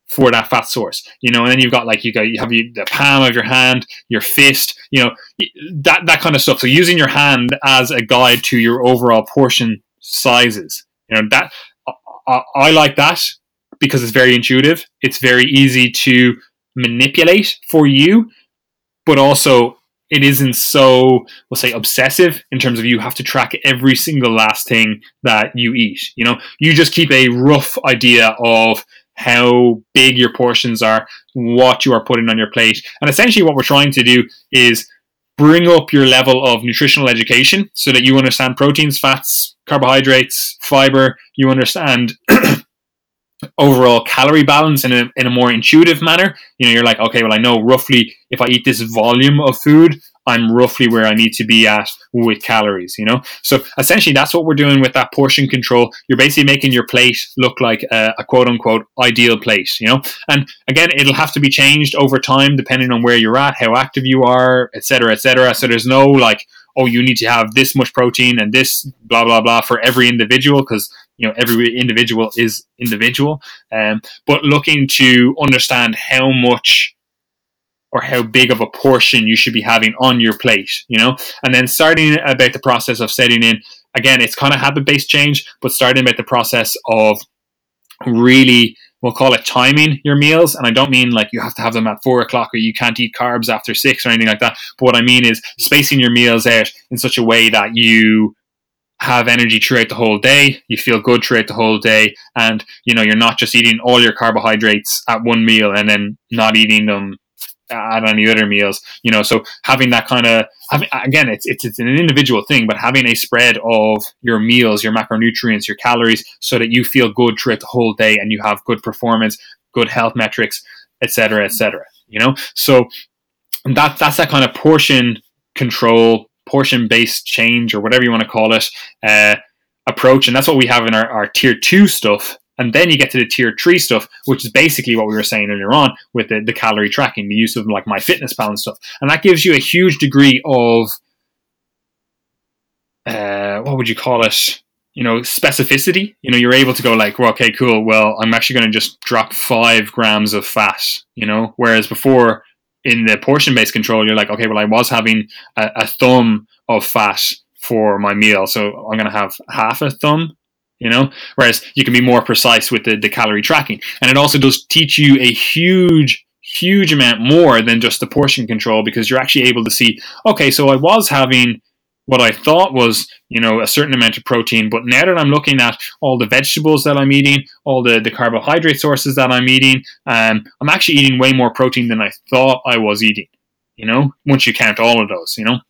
for that fat source, you know, and then you've got like you got you have the palm of your hand, your fist, you know, that that kind of stuff. So using your hand as a guide to your overall portion sizes, you know, that I, I like that because it's very intuitive. It's very easy to manipulate for you, but also it isn't so we'll say obsessive in terms of you have to track every single last thing that you eat you know you just keep a rough idea of how big your portions are, what you are putting on your plate. And essentially, what we're trying to do is bring up your level of nutritional education so that you understand proteins, fats, carbohydrates, fiber, you understand overall calorie balance in a, in a more intuitive manner. You know, you're like, okay, well, I know roughly if I eat this volume of food, I'm roughly where I need to be at with calories, you know? So essentially, that's what we're doing with that portion control. You're basically making your plate look like a, a quote unquote ideal plate, you know? And again, it'll have to be changed over time depending on where you're at, how active you are, etc., etc. So there's no like, oh, you need to have this much protein and this blah, blah, blah for every individual because you know every individual is individual um, but looking to understand how much or how big of a portion you should be having on your plate, you know? And then starting about the process of setting in, again, it's kind of habit based change, but starting about the process of really, we'll call it timing your meals. And I don't mean like you have to have them at four o'clock or you can't eat carbs after six or anything like that. But what I mean is spacing your meals out in such a way that you have energy throughout the whole day you feel good throughout the whole day and you know you're not just eating all your carbohydrates at one meal and then not eating them at any other meals, you know. So having that kind of having again, it's, it's it's an individual thing, but having a spread of your meals, your macronutrients, your calories, so that you feel good throughout the whole day and you have good performance, good health metrics, etc., etc. You know, so that that's that kind of portion control, portion based change, or whatever you want to call it. Uh, approach and that's what we have in our, our tier two stuff and then you get to the tier three stuff, which is basically what we were saying earlier on with the, the calorie tracking, the use of like MyFitnessPal and stuff. And that gives you a huge degree of uh, what would you call it? You know, specificity. You know, you're able to go like, well, okay, cool. Well, I'm actually going to just drop five grams of fat. You know, whereas before in the portion based control, you're like, okay, well, I was having a, a thumb of fat for my meal, so I'm going to have half a thumb you know? Whereas you can be more precise with the, the calorie tracking. And it also does teach you a huge huge amount more than just the portion control because you're actually able to see okay so i was having what i thought was you know a certain amount of protein but now that i'm looking at all the vegetables that i'm eating all the, the carbohydrate sources that i'm eating um, i'm actually eating way more protein than i thought i was eating you know? Once you count all of those you know?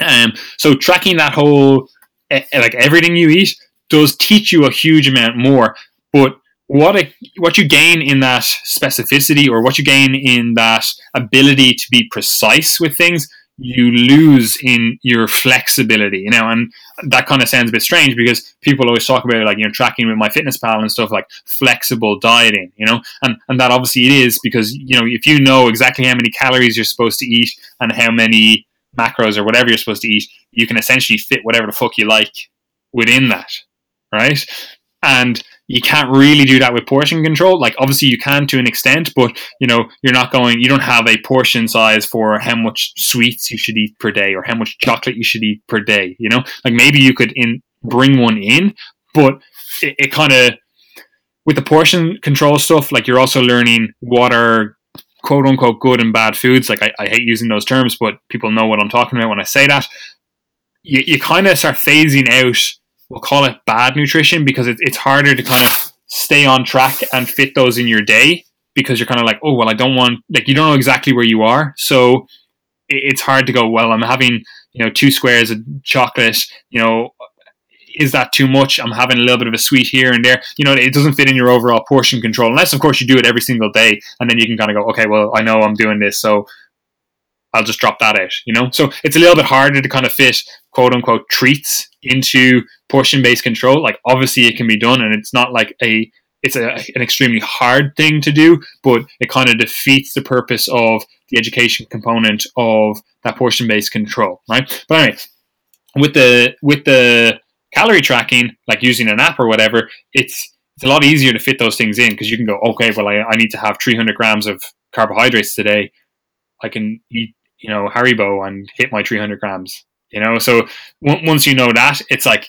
Um, so tracking that whole like everything you eat does teach you a huge amount more. But what a, what you gain in that specificity or what you gain in that ability to be precise with things, you lose in your flexibility, you know, and that kind of sounds a bit strange because people always talk about like, you know, tracking with MyFitnessPal and stuff like flexible dieting, you know, and, and that obviously it is because, you know, if you know exactly how many calories you're supposed to eat and how many macros or whatever you're supposed to eat, you can essentially fit whatever the fuck you like within that right? And you can't really do that with portion control. Like obviously you can to an extent, but you know you're not going. You don't have a portion size for how much sweets you should eat per day or how much chocolate you should eat per day. You know, like maybe you could in bring one in, but it, it kind of with the portion control stuff. Like you're also learning what are quote unquote good and bad foods. Like I, I hate using those terms, but people know what I'm talking about when I say that. You, you kind of start phasing out we'll call it bad nutrition because it, it's harder to kind of stay on track and fit those in your day because you're kind of like, oh, well, I don't want, like, you don't know exactly where you are. So it's hard to go, well, I'm having, you know, two squares of chocolate, you know, is that too much? I'm having a little bit of a sweet here and there. You know, it doesn't fit in your overall portion control, unless, of course, you do it every single day. And then you can kind of go, okay, well, I know I'm doing this. So I'll just drop that out, you know? So it's a little bit harder to kind of fit quote unquote treats into portion based control. Like obviously it can be done and it's not like a it's a, an extremely hard thing to do, but it kind of defeats the purpose of the education component of that portion based control, right? But anyway, with the with the calorie tracking, like using an app or whatever, it's it's a lot easier to fit those things in because you can go, okay, well, I, I need to have 300 grams of carbohydrates today. I can eat you know Haribo and hit my 300 grams. You know, so w- once you know that, it's like,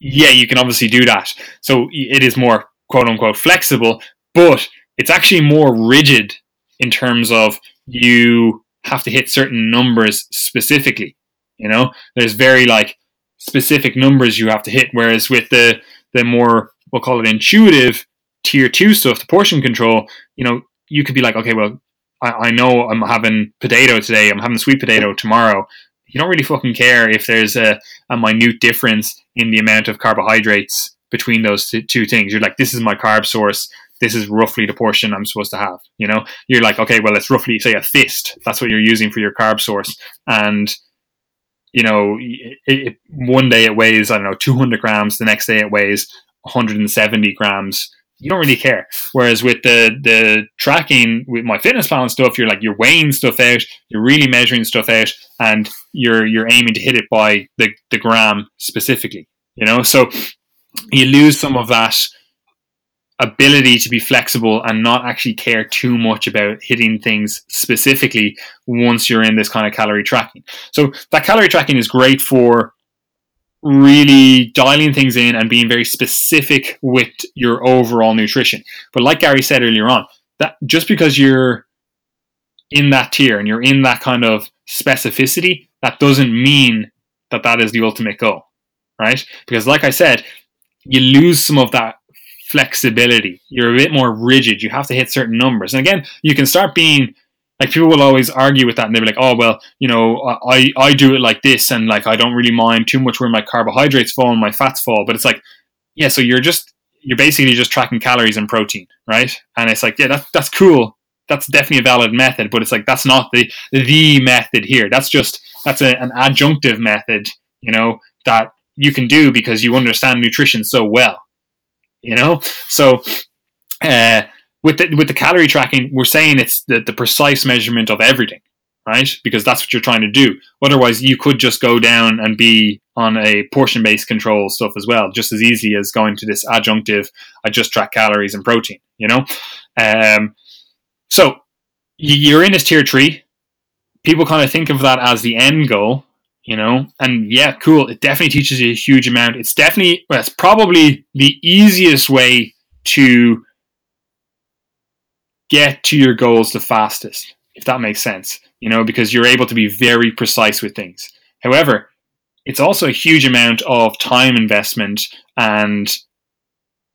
yeah, you can obviously do that. So it is more quote unquote flexible, but it's actually more rigid in terms of you have to hit certain numbers specifically. You know, there's very like specific numbers you have to hit. Whereas with the the more we'll call it intuitive tier two stuff, the portion control, you know, you could be like, okay, well, I, I know I'm having potato today, I'm having sweet potato tomorrow. You don't really fucking care if there's a, a minute difference in the amount of carbohydrates between those two things. You're like, this is my carb source. This is roughly the portion I'm supposed to have. You know, you're like, okay, well, it's roughly say a fist. That's what you're using for your carb source, and you know, it, it, one day it weighs I don't know 200 grams. The next day it weighs 170 grams you don't really care. Whereas with the the tracking with MyFitnessPal and stuff, you're like you're weighing stuff out, you're really measuring stuff out, and you're you're aiming to hit it by the, the gram specifically. You know, so you lose some of that ability to be flexible and not actually care too much about hitting things specifically once you're in this kind of calorie tracking. So that calorie tracking is great for really dialing things in and being very specific with your overall nutrition. But like Gary said earlier on, that just because you're in that tier and you're in that kind of specificity, that doesn't mean that that is the ultimate goal, right? Because like I said, you lose some of that flexibility. You're a bit more rigid. You have to hit certain numbers. And again, you can start being like people will always argue with that and they'll be like, oh well, you know, I I do it like this and like I don't really mind too much where my carbohydrates fall and my fats fall. But it's like, yeah, so you're just you're basically just tracking calories and protein, right? And it's like, yeah, that's that's cool. That's definitely a valid method, but it's like that's not the the method here. That's just that's a, an adjunctive method, you know, that you can do because you understand nutrition so well, you know. So, uh, with the with the calorie tracking, we're saying it's the, the precise measurement of everything, right? Because that's what you're trying to do. Otherwise, you could just go down and be on a portion based control stuff as well, just as easily as going to this adjunctive. I just track calories and protein. You know, um, so you're in this tier three. People kind of think of that as the end goal, you know, and yeah, cool. It definitely teaches you a huge amount. It's definitely, well, it's probably the easiest way to get to your goals the fastest, if that makes sense, you know, because you're able to be very precise with things. However, it's also a huge amount of time investment and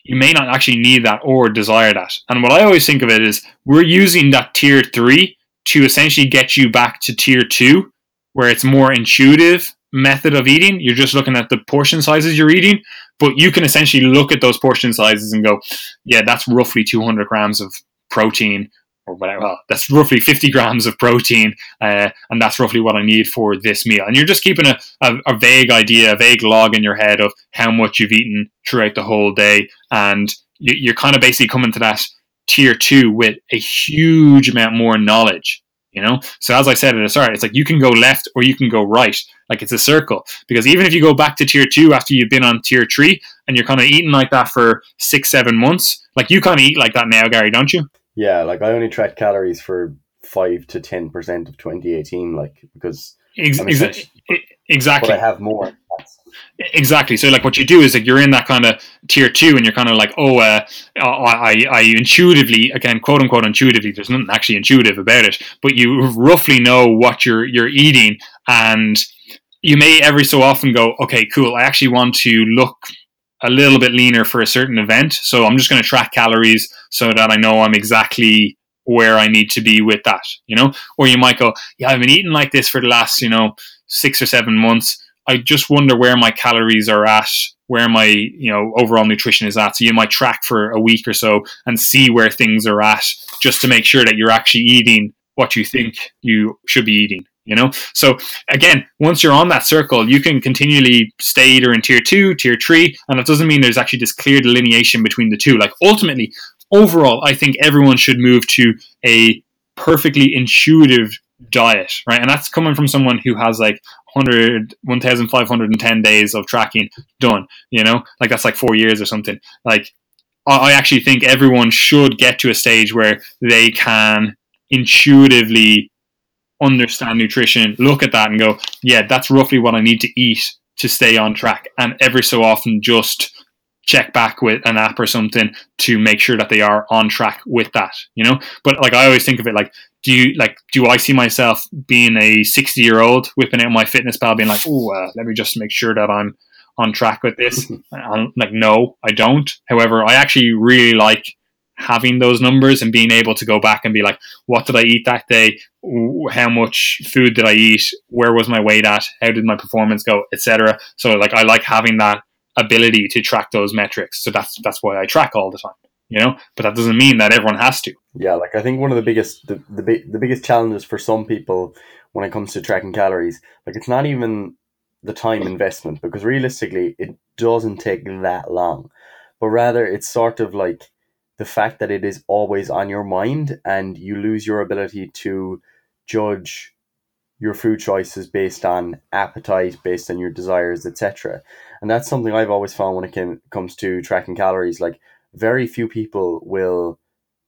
you may not actually need that or desire that. And what I always think of it is we're using that tier three to essentially get you back to tier two, where it's more intuitive method of eating. You're just looking at the portion sizes you're eating, but you can essentially look at those portion sizes and go, yeah, that's roughly 200 grams of protein or whatever. Well, that's roughly 50 grams of protein, uh, and that's roughly what I need for this meal. And you're just keeping a, a, a, vague idea, a vague log in your head of how much you've eaten throughout the whole day, and you, you're kind of basically coming to that tier two with a huge amount more knowledge. You know, so as I said at the start, it's like you can go left or you can go right. Like it's a circle because even if you go back to tier two after you've been on tier three and you're kind of eating like that for six, seven months, like you kind of eat like that now, Gary, don't you? Yeah, like I only tracked calories for five to ten percent of 2018, like because Ex- exa- exactly. But I have more. Exactly. So, like, what you do is like you're in that kind of tier two, and you're kind of like, oh, uh, I, I intuitively, again, quote unquote, intuitively. There's nothing actually intuitive about it, but you roughly know what you're you're eating, and you may every so often go, okay, cool. I actually want to look a little bit leaner for a certain event. So I'm just going to track calories so that I know I'm exactly where I need to be with that, you know? Or you might go, yeah, I've been eating like this for the last, you know, six or seven months. I just wonder where my calories are at, where my, you know, overall nutrition is at. So you might track for a week or so and see where things are at just to make sure that you're actually eating what you think you should be eating you know? So again once you're on that circle you can continually stay either in tier two tier three and it doesn't mean there's actually this clear delineation between the two. Like ultimately overall i think everyone should move to a perfectly intuitive diet right? And that's coming from someone who has like 100 1510 days of tracking done you know? Like that's like four years or something. Like i actually think everyone should get to a stage where they can intuitively understand nutrition, look at that and go, yeah, that's roughly what I need to eat to stay on track. And every so often just check back with an app or something to make sure that they are on track with that, you know? But like I always think of it like, do you like do I see myself being a 60 year old whipping out MyFitnessPal being like, oh, uh, let me just make sure that I'm on track with this? I'm like, no, I don't. However, I actually really like having those numbers and being able to go back and be like, what did I eat that day? How much food did I eat? Where was my weight at? How did my performance go, etc. So like I like having that ability to track those metrics. So that's that's why I track all the time. You know, but that doesn't mean that everyone has to. Yeah, like I think one of the biggest the the, the biggest challenges for some people when it comes to tracking calories, like it's not even the time investment because realistically it doesn't take that long, but rather it's sort of like the fact that it is always on your mind and you lose your ability to judge your food choices based on appetite, based on your desires, etc. And that's something I've always found when it can, comes to tracking calories. Like, very few people will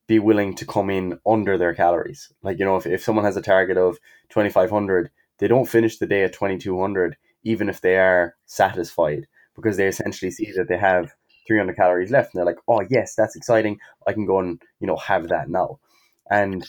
be willing to come in under their calories. Like, you know, if, if someone has a target of 2500, they don't finish the day at 2200, even if they are satisfied, because they essentially see that they have 300 calories left and they're like oh yes that's exciting. I can go and you know have that now. And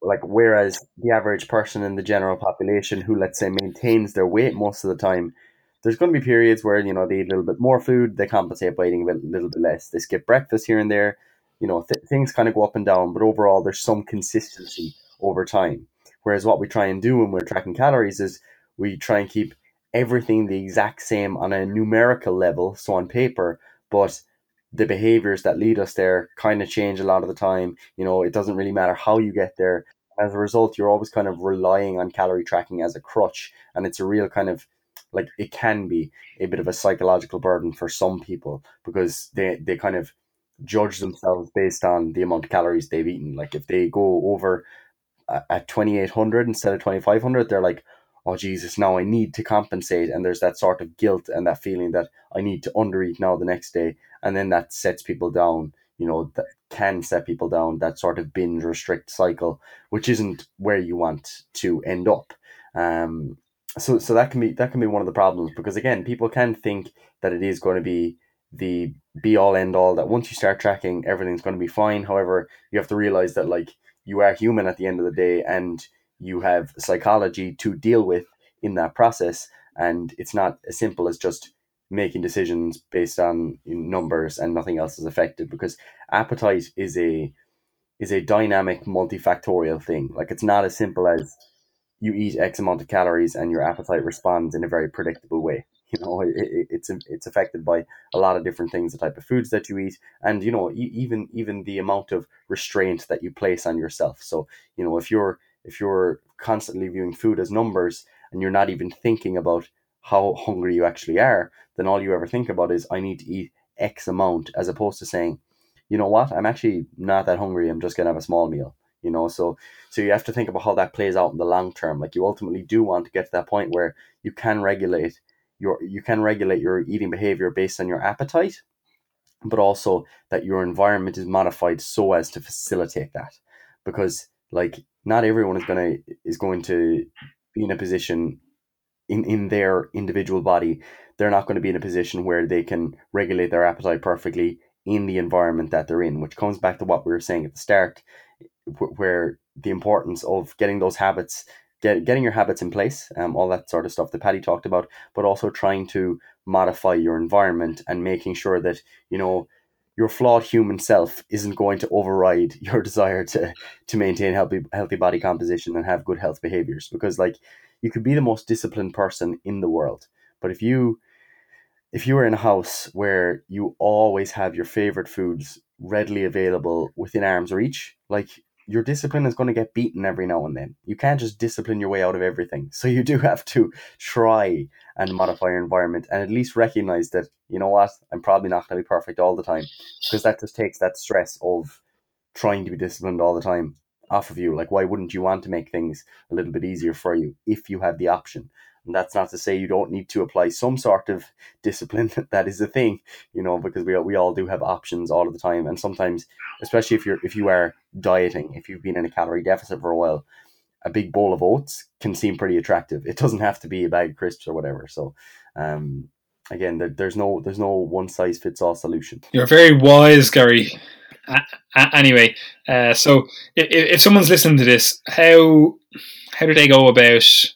like whereas the average person in the general population who let's say maintains their weight most of the time there's going to be periods where you know they eat a little bit more food they compensate by eating a bit, little bit less they skip breakfast here and there you know th- things kind of go up and down but overall there's some consistency over time. Whereas what we try and do when we're tracking calories is we try and keep everything the exact same on a numerical level so on paper but the behaviors that lead us there kind of change a lot of the time. You know, it doesn't really matter how you get there. As a result, you're always kind of relying on calorie tracking as a crutch, and it's a real kind of like it can be a bit of a psychological burden for some people because they they kind of judge themselves based on the amount of calories they've eaten. Like if they go over at 2800 instead of 2500, they're like, oh Jesus, now I need to compensate, and there's that sort of guilt and that feeling that I need to undereat now the next day, and then that sets people down. You know that can set people down that sort of binge restrict cycle, which isn't where you want to end up. Um, so so that can be that can be one of the problems because again, people can think that it is going to be the be all end all that once you start tracking everything's going to be fine however you have to realize that like you are human at the end of the day and you have psychology to deal with in that process and it's not as simple as just making decisions based on numbers and nothing else is affected because appetite is a is a dynamic multifactorial thing. Like it's not as simple as you eat x amount of calories and your appetite responds in a very predictable way. You know it, it, it's it's affected by a lot of different things the type of foods that you eat and you know even even the amount of restraint that you place on yourself. So you know if you're if you're constantly viewing food as numbers and you're not even thinking about how hungry you actually are then all you ever think about is i need to eat x amount as opposed to saying you know what? I'm actually not that hungry. I'm just to have a small meal you know? So so you have to think about how that plays out in the long term. Like you ultimately do want to get to that point where you can regulate your you can regulate your eating behavior based on your appetite, but also that your environment is modified so as to facilitate that. Because like not everyone is gonna is going to be in a position in, in their individual body, they're not going to be in a position where they can regulate their appetite perfectly in the environment that they're in, which comes back to what we were saying at the start, where the importance of getting those habits get, getting your habits in place, um, all that sort of stuff that Paddy talked about, but also trying to modify your environment and making sure that, you know, your flawed human self isn't going to override your desire to to maintain healthy healthy body composition and have good health behaviors because like you could be the most disciplined person in the world but if you if you were in a house where you always have your favorite foods readily available within arm's reach like your discipline is going to get beaten every now and then. You can't just discipline your way out of everything. So you do have to try and modify your environment and at least recognize that, you know what, I'm probably not going to be perfect all the time because that just takes that stress of trying to be disciplined all the time off of you. Like, why wouldn't you want to make things a little bit easier for you if you have the option? And that's not to say you don't need to apply some sort of discipline. that is a thing, you know, because we we all do have options all of the time, and sometimes, especially if you're if you are dieting, if you've been in a calorie deficit for a while, a big bowl of oats can seem pretty attractive. It doesn't have to be a bag of crisps or whatever. So, um, again, there, there's no there's no one size fits all solution. You're very wise, Gary. Uh, anyway, uh, so if, if someone's listening to this, how how do they go about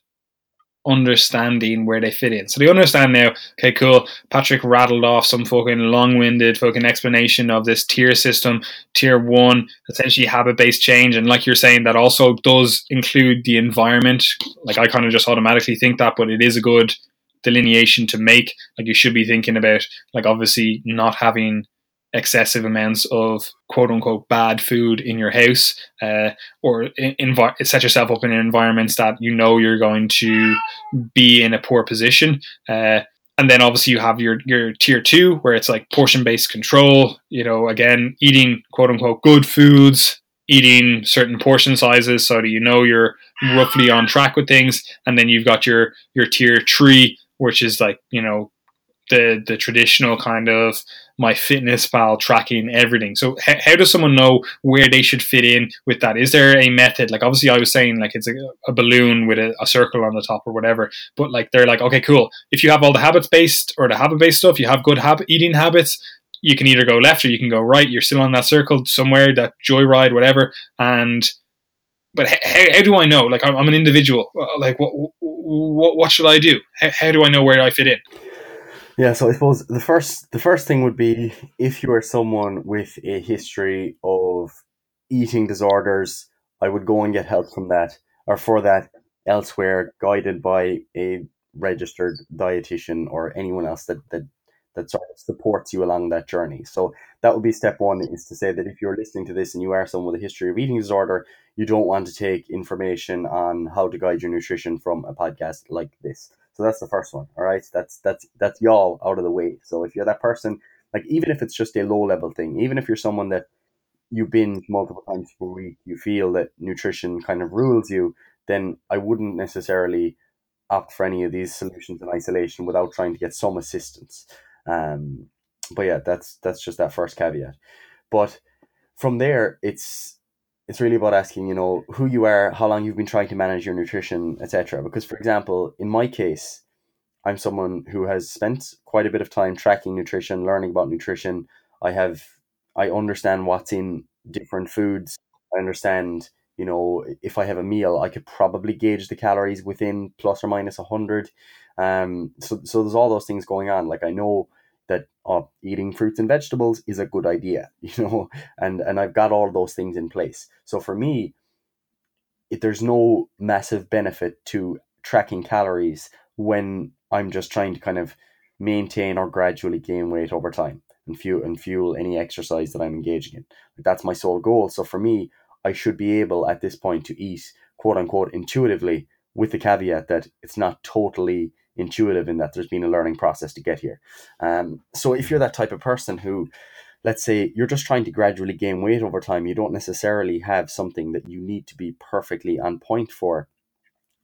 understanding where they fit in. So they understand now, okay, cool. Patrick rattled off some fucking long winded fucking explanation of this tier system. Tier one, essentially habit based change. And like you're saying, that also does include the environment. Like I kind of just automatically think that, but it is a good delineation to make. Like you should be thinking about, like, obviously not having excessive amounts of quote unquote bad food in your house uh, or set yourself up in environments that you know you're going to be in a poor position uh, and then obviously you have your your tier two where it's like portion based control you know again eating quote unquote good foods eating certain portion sizes so that you know you're roughly on track with things and then you've got your your tier three which is like you know the the traditional kind of MyFitnessPal tracking everything. So h- how does someone know where they should fit in with that? Is there a method? Like obviously I was saying like it's a, a balloon with a, a, circle on the top or whatever, but like they're like, okay, cool. If you have all the habits based or the habit based stuff, you have good habit eating habits, you can either go left or you can go right. You're still on that circle somewhere, that joyride, whatever. And but how, how do I know? Like I'm, I'm an individual. Uh, like what, what what should I do? How do I know where I fit in? Yeah, so I suppose the first the first thing would be if you are someone with a history of eating disorders, I would go and get help from that or for that elsewhere, guided by a registered dietitian or anyone else that that that sort of supports you along that journey. So that would be step one is to say that if you're listening to this and you are someone with a history of eating disorder, you don't want to take information on how to guide your nutrition from a podcast like this. So that's the first one. All right. That's that's that's y'all out of the way. So if you're that person, like even if it's just a low level thing, even if you're someone that you binge multiple times per week, you feel that nutrition kind of rules you, then I wouldn't necessarily opt for any of these solutions in isolation without trying to get some assistance. Um, but yeah, that's that's just that first caveat. But from there, it's it's really about asking, you know, who you are, how long you've been trying to manage your nutrition, etc. Because, for example, in my case, I'm someone who has spent quite a bit of time tracking nutrition, learning about nutrition. I have, I understand what's in different foods. I understand, you know, if I have a meal, I could probably gauge the calories within plus or minus 100. Um, so, so there's all those things going on. Like I know that oh, eating fruits and vegetables is a good idea, you know, and and I've got all those things in place. So for me, it, there's no massive benefit to tracking calories when I'm just trying to kind of maintain or gradually gain weight over time and fuel and fuel any exercise that I'm engaging in. That's my sole goal. So for me, I should be able at this point to eat quote unquote intuitively with the caveat that it's not totally intuitive in that there's been a learning process to get here. Um, so if you're that type of person who, let's say, you're just trying to gradually gain weight over time, you don't necessarily have something that you need to be perfectly on point for,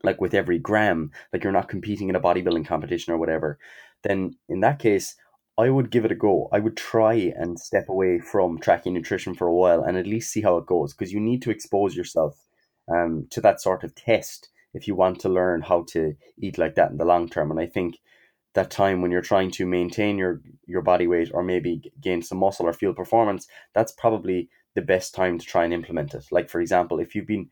like with every gram, like you're not competing in a bodybuilding competition or whatever, then in that case, I would give it a go. I would try and step away from tracking nutrition for a while and at least see how it goes because you need to expose yourself um, to that sort of test if you want to learn how to eat like that in the long term. And I think that time when you're trying to maintain your your body weight or maybe gain some muscle or fuel performance, that's probably the best time to try and implement it. Like for example, if you've been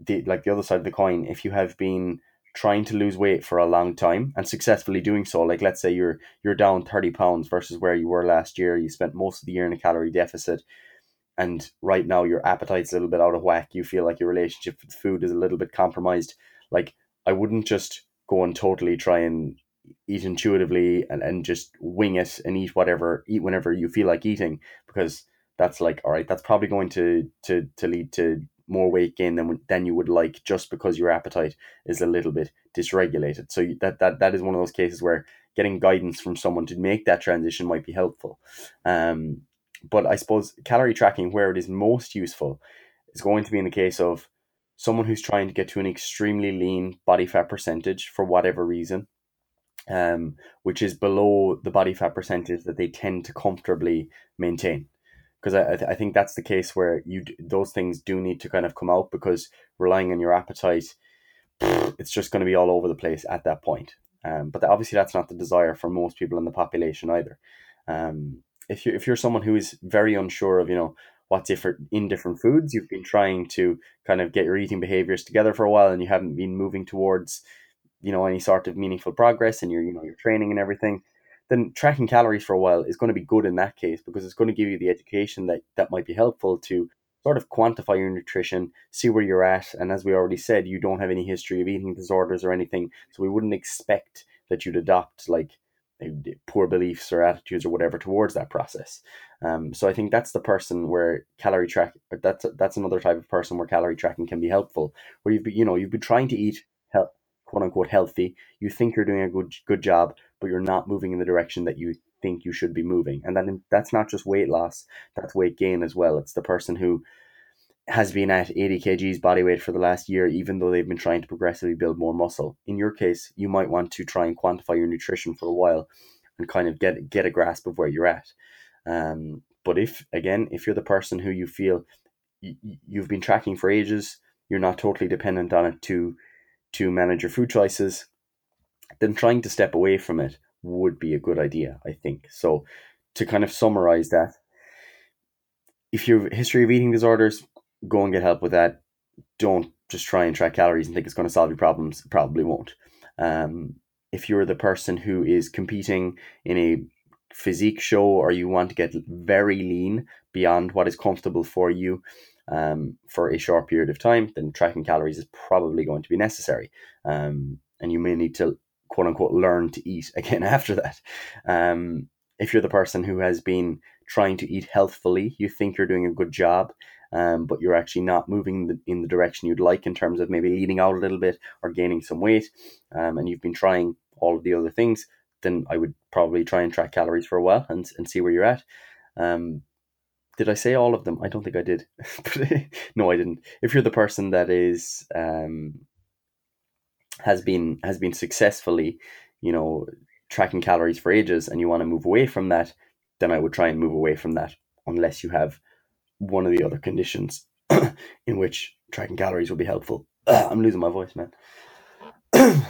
the like the other side of the coin, if you have been trying to lose weight for a long time and successfully doing so, like let's say you're you're down 30 pounds versus where you were last year, you spent most of the year in a calorie deficit, and right now your appetite's a little bit out of whack, you feel like your relationship with food is a little bit compromised, like I wouldn't just go and totally try and eat intuitively and, and just wing it and eat whatever eat whenever you feel like eating because that's like all right that's probably going to to to lead to more weight gain than than you would like just because your appetite is a little bit dysregulated. So that that that is one of those cases where getting guidance from someone to make that transition might be helpful. Um but I suppose calorie tracking, where it is most useful, is going to be in the case of someone who's trying to get to an extremely lean body fat percentage for whatever reason, um, which is below the body fat percentage that they tend to comfortably maintain. Because I, I think that's the case where you those things do need to kind of come out because relying on your appetite, it's just going to be all over the place at that point. Um, but obviously, that's not the desire for most people in the population either. Um, if you if you're someone who is very unsure of you know what's different in different foods, you've been trying to kind of get your eating behaviors together for a while, and you haven't been moving towards you know any sort of meaningful progress in your you know your training and everything then tracking calories for a while is going to be good in that case because it's going to give you the education that that might be helpful to sort of quantify your nutrition, see where you're at, and as we already said, you don't have any history of eating disorders or anything, so we wouldn't expect that you'd adopt like poor beliefs or attitudes or whatever towards that process. Um, so I think that's the person where calorie track that's that's another type of person where calorie tracking can be helpful. Where you've been, you know you've been trying to eat health, quote unquote healthy. You think you're doing a good good job, but you're not moving in the direction that you think you should be moving. And then that's not just weight loss; that's weight gain as well. It's the person who has been at 80 kgs body weight for the last year, even though they've been trying to progressively build more muscle. In your case, you might want to try and quantify your nutrition for a while and kind of get get a grasp of where you're at. Um, but if again, if you're the person who you feel y- you've been tracking for ages, you're not totally dependent on it to to manage your food choices, then trying to step away from it would be a good idea, I think. So to kind of summarize that, if you have a history of eating disorders, go and get help with that. Don't just try and track calories and think it's going to solve your problems. It probably won't. Um, if you're the person who is competing in a physique show or you want to get very lean beyond what is comfortable for you um, for a short period of time, then tracking calories is probably going to be necessary. Um, and you may need to quote unquote learn to eat again after that. Um, if you're the person who has been trying to eat healthfully, you think you're doing a good job, um, but you're actually not moving the, in the direction you'd like in terms of maybe leaning out a little bit or gaining some weight, um, and you've been trying all of the other things, then I would probably try and track calories for a while and, and see where you're at. Um, did I say all of them? I don't think I did. no, I didn't. If you're the person that is um, has been has been successfully, you know, tracking calories for ages and you want to move away from that, then I would try and move away from that unless you have one of the other conditions in which tracking calories will be helpful. I'm losing my voice, man.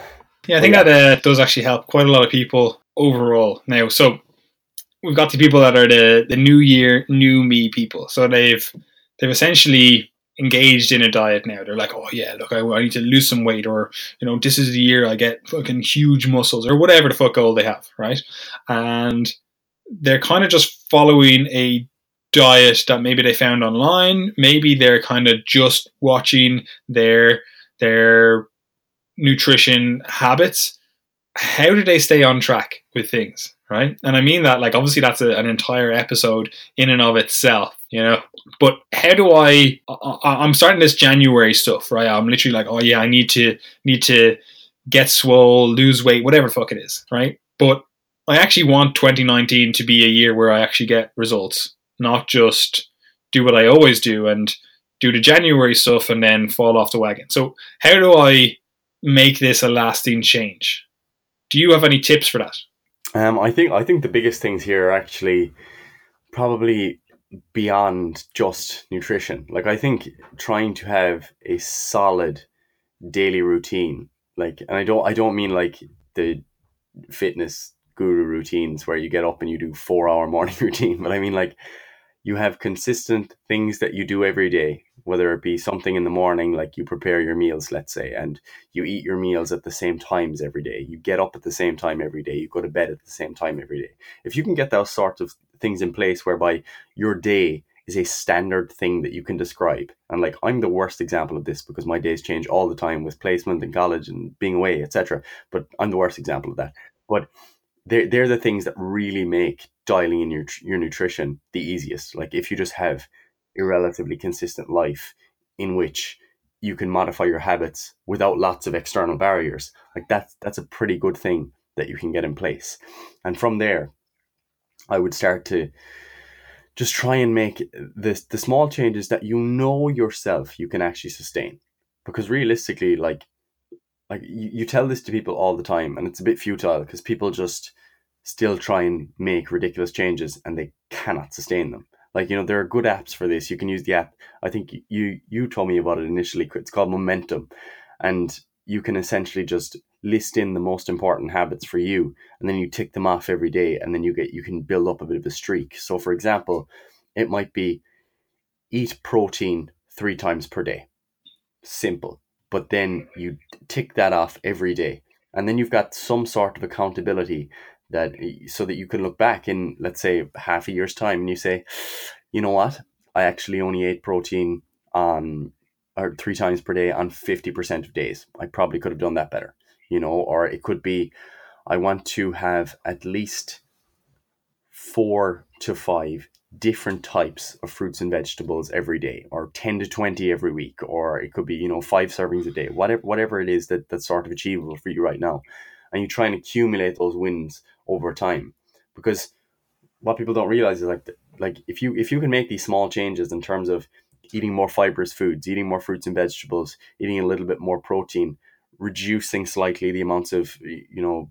yeah, I think that uh, does actually help quite a lot of people overall now. So we've got the people that are the the new year, new me people. So they've they've essentially engaged in a diet now. They're like, oh yeah, look, I, I, need to lose some weight, or you know, this is the year I get fucking huge muscles, or whatever the fuck goal they have, right? And they're kind of just following a diet that maybe they found online. Maybe they're kind of just watching their their nutrition habits. How do they stay on track with things? right? And I mean that like obviously that's a, an entire episode in and of itself, you know. But how do I, I? am starting this January stuff, right? I'm literally like, oh yeah, I need to need to get swole, lose weight, whatever fuck it is, right? But I actually want 2019 to be a year where I actually get results, not just do what I always do and do the January stuff and then fall off the wagon. So how do I make this a lasting change? Do you have any tips for that? Um, I think I think the biggest things here are actually probably beyond just nutrition. Like I think trying to have a solid daily routine, like, and I don't I don't mean like the fitness guru routines where you get up and you do four hour morning routine, but I mean like you have consistent things that you do every day whether it be something in the morning like you prepare your meals let's say and you eat your meals at the same times every day. You get up at the same time every day. You go to bed at the same time every day. If you can get those sorts of things in place whereby your day is a standard thing that you can describe and like i'm the worst example of this because my days change all the time with placement in college and being away etc but i'm the worst example of that. But they're, they're the things that really make dialing in your your nutrition the easiest. Like if you just have a relatively consistent life in which you can modify your habits without lots of external barriers like that's that's a pretty good thing that you can get in place. And from there i would start to just try and make this the small changes that you know yourself you can actually sustain. Because realistically like like you, you tell this to people all the time and it's a bit futile because people just still try and make ridiculous changes and they cannot sustain them. Like you know there are good apps for this. You can use the app. I think you you told me about it initially. It's called momentum and you can essentially just list in the most important habits for you and then you tick them off every day and then you get you can build up a bit of a streak. So for example it might be eat protein three times per day. Simple but then you tick that off every day. And then you've got some sort of accountability that so that you can look back in let's say half a year's time and you say you know what? I actually only ate protein on or three times per day on 50% of days. I probably could have done that better you know? Or it could be i want to have at least four to five different types of fruits and vegetables every day or 10 to 20 every week or it could be you know five servings a day whatever whatever it is that that's sort of achievable for you right now. And you try and accumulate those wins over time. Because what people don't realize is like like if you if you can make these small changes in terms of eating more fibrous foods eating more fruits and vegetables eating a little bit more protein reducing slightly the amounts of you know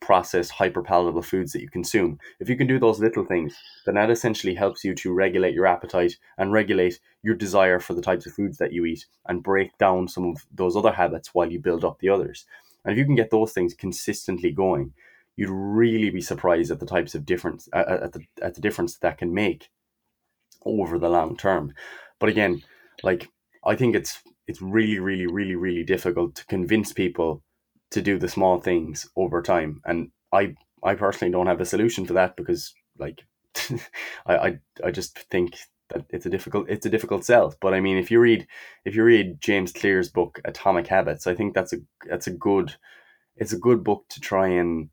processed hyper palatable foods that you consume if you can do those little things then that essentially helps you to regulate your appetite and regulate your desire for the types of foods that you eat and break down some of those other habits while you build up the others and if you can get those things consistently going you'd really be surprised at the types of difference at the at the difference that can make over the long term. But again, like I think it's it's really really really really difficult to convince people to do the small things over time, and I I personally don't have a solution for that because like I, I I just think that it's a difficult it's a difficult sell. But I mean, if you read if you read James Clear's book Atomic Habits, I think that's a that's a good it's a good book to try and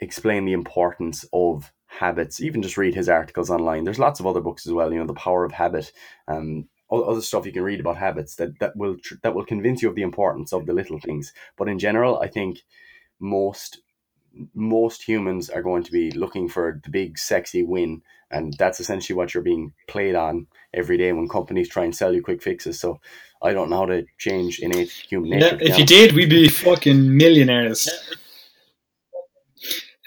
explain the importance of habits. Even just read his articles online. There's lots of other books as well. You know, the power of habit. Um, other stuff you can read about habits that that will that will convince you of the importance of the little things. But in general, I think most most humans are going to be looking for the big sexy win and that's essentially what you're being played on every day when companies try and sell you quick fixes. So i don't know how to change innate human nature yeah, if you did we'd be fucking millionaires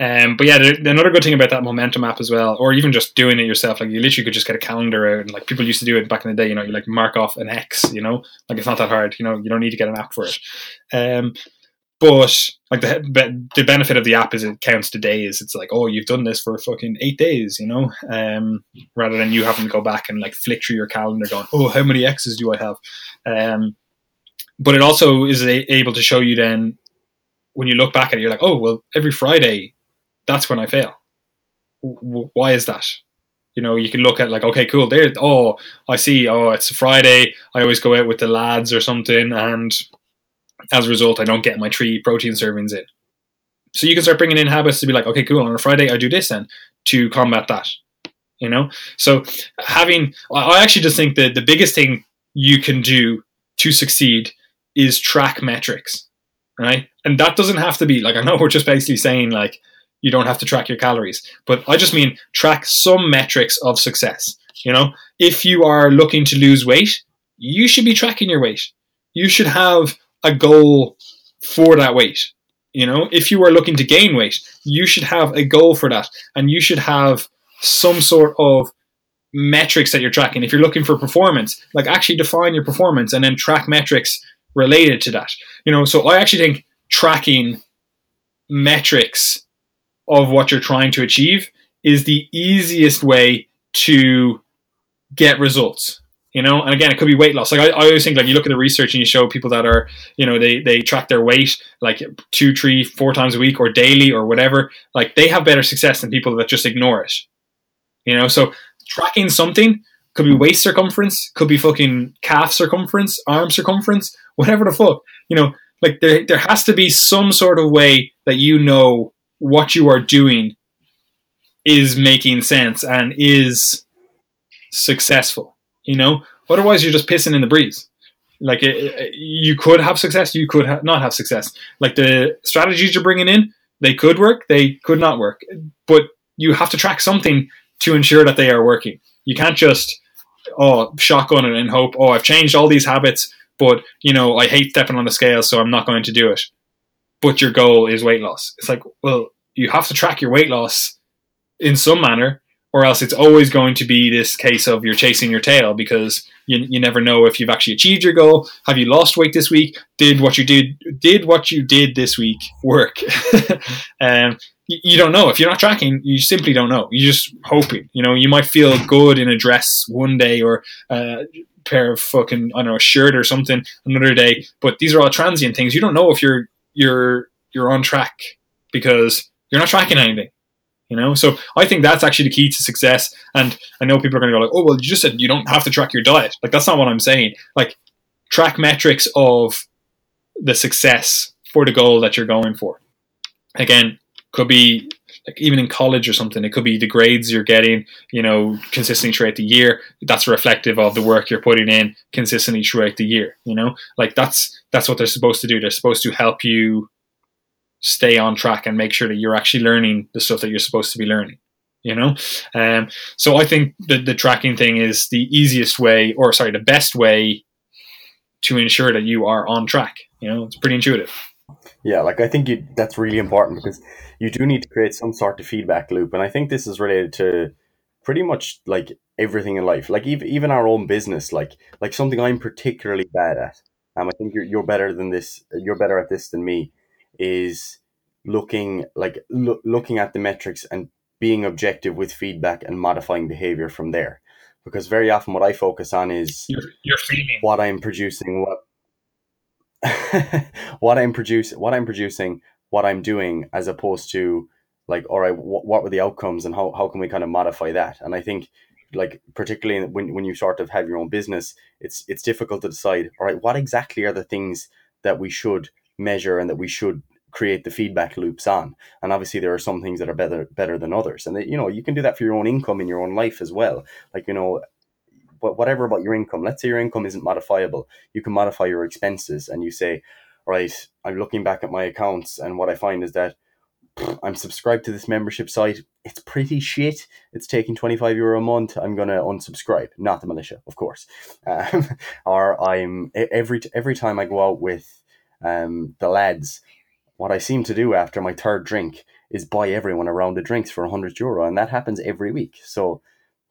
um, but yeah, the, another good thing about that momentum app as well, or even just doing it yourself, like you literally could just get a calendar out, and like people used to do it back in the day. You know, you like mark off an X. You know, like it's not that hard. You know, you don't need to get an app for it. Um, but like the the benefit of the app is it counts the days. It's like, oh, you've done this for fucking eight days, you know, um, rather than you having to go back and like flick through your calendar, going, oh, how many X's do I have? Um, but it also is a- able to show you then when you look back at it, you're like, oh, well, every Friday, that's when I fail. W- why is that? You know, you can look at like, okay, cool. There, oh, I see. Oh, it's a Friday. I always go out with the lads or something, and as a result, I don't get my three protein servings in. So you can start bringing in habits to be like, okay, cool. On a Friday, I do this then to combat that. You know, so having, I actually just think that the biggest thing you can do to succeed is track metrics, right? And that doesn't have to be like I know we're just basically saying like you don't have to track your calories, but I just mean track some metrics of success. You know, if you are looking to lose weight, you should be tracking your weight. You should have a goal for that weight. You know, if you are looking to gain weight, you should have a goal for that, and you should have some sort of metrics that you're tracking. If you're looking for performance, like actually define your performance and then track metrics related to that. You know, so I actually think tracking metrics of what you're trying to achieve is the easiest way to get results you know? And again it could be weight loss. Like I, I, always think like you look at the research and you show people that are you know they they track their weight like two three four times a week or daily or whatever like they have better success than people that just ignore it you know? So tracking something could be waist circumference could be fucking calf circumference arm circumference whatever the fuck you know? Like there, there has to be some sort of way that you know what you are doing is making sense and is successful you know, otherwise you're just pissing in the breeze. Like it, it, you could have success, you could ha- not have success. Like the strategies you're bringing in, they could work, they could not work, but you have to track something to ensure that they are working. You can't just oh shotgun it and hope oh I've changed all these habits, but you know I hate stepping on the scale, so I'm not going to do it. But your goal is weight loss. It's like well you have to track your weight loss in some manner or else it's always going to be this case of you're chasing your tail because you, you never know if you've actually achieved your goal. Have you lost weight this week? Did what you did did what you did this week work? Um, you, you, don't know. If you're not tracking you simply don't know. You're just hoping you know you might feel good in a dress one day or a pair of fucking i don't know a shirt or something another day but these are all transient things. You don't know if you're you're you're on track because you're not tracking anything you know, so I think that's actually the key to success. And I know people are going to go like, "Oh, well, you just said you don't have to track your diet." Like that's not what I'm saying. Like track metrics of the success for the goal that you're going for. Again, could be like even in college or something. It could be the grades you're getting, you know, consistently throughout the year. That's reflective of the work you're putting in consistently throughout the year. You know, like that's that's what they're supposed to do. They're supposed to help you stay on track and make sure that you're actually learning the stuff that you're supposed to be learning you know um, so i think the, the tracking thing is the easiest way or sorry the best way to ensure that you are on track you know it's pretty intuitive yeah like i think you, that's really important because you do need to create some sort of feedback loop and i think this is related to pretty much like everything in life like even, even our own business like like something i'm particularly bad at um, i think you're, you're better than this you're better at this than me is looking like lo- looking at the metrics and being objective with feedback and modifying behavior from there. Because very often what i focus on is your, your feeling what i'm producing what what i'm producing what i'm producing what i'm doing as opposed to like all right what, what were the outcomes and how, how can we kind of modify that and i think like particularly when, when you sort of have your own business it's it's difficult to decide all right what exactly are the things that we should measure and that we should create the feedback loops on. And obviously, there are some things that are better better than others, and that, you know you can do that for your own income in your own life as well. Like you know, whatever about your income. Let's say your income isn't modifiable, you can modify your expenses, and you say, right, I'm looking back at my accounts, and what I find is that I'm subscribed to this membership site. It's pretty shit. It's taking 25 euro a month. I'm going to unsubscribe. Not the militia, of course. Um, or I'm every every time I go out with um, the lads, what I seem to do after my third drink is buy everyone a round of drinks for 100 euro. And that happens every week. So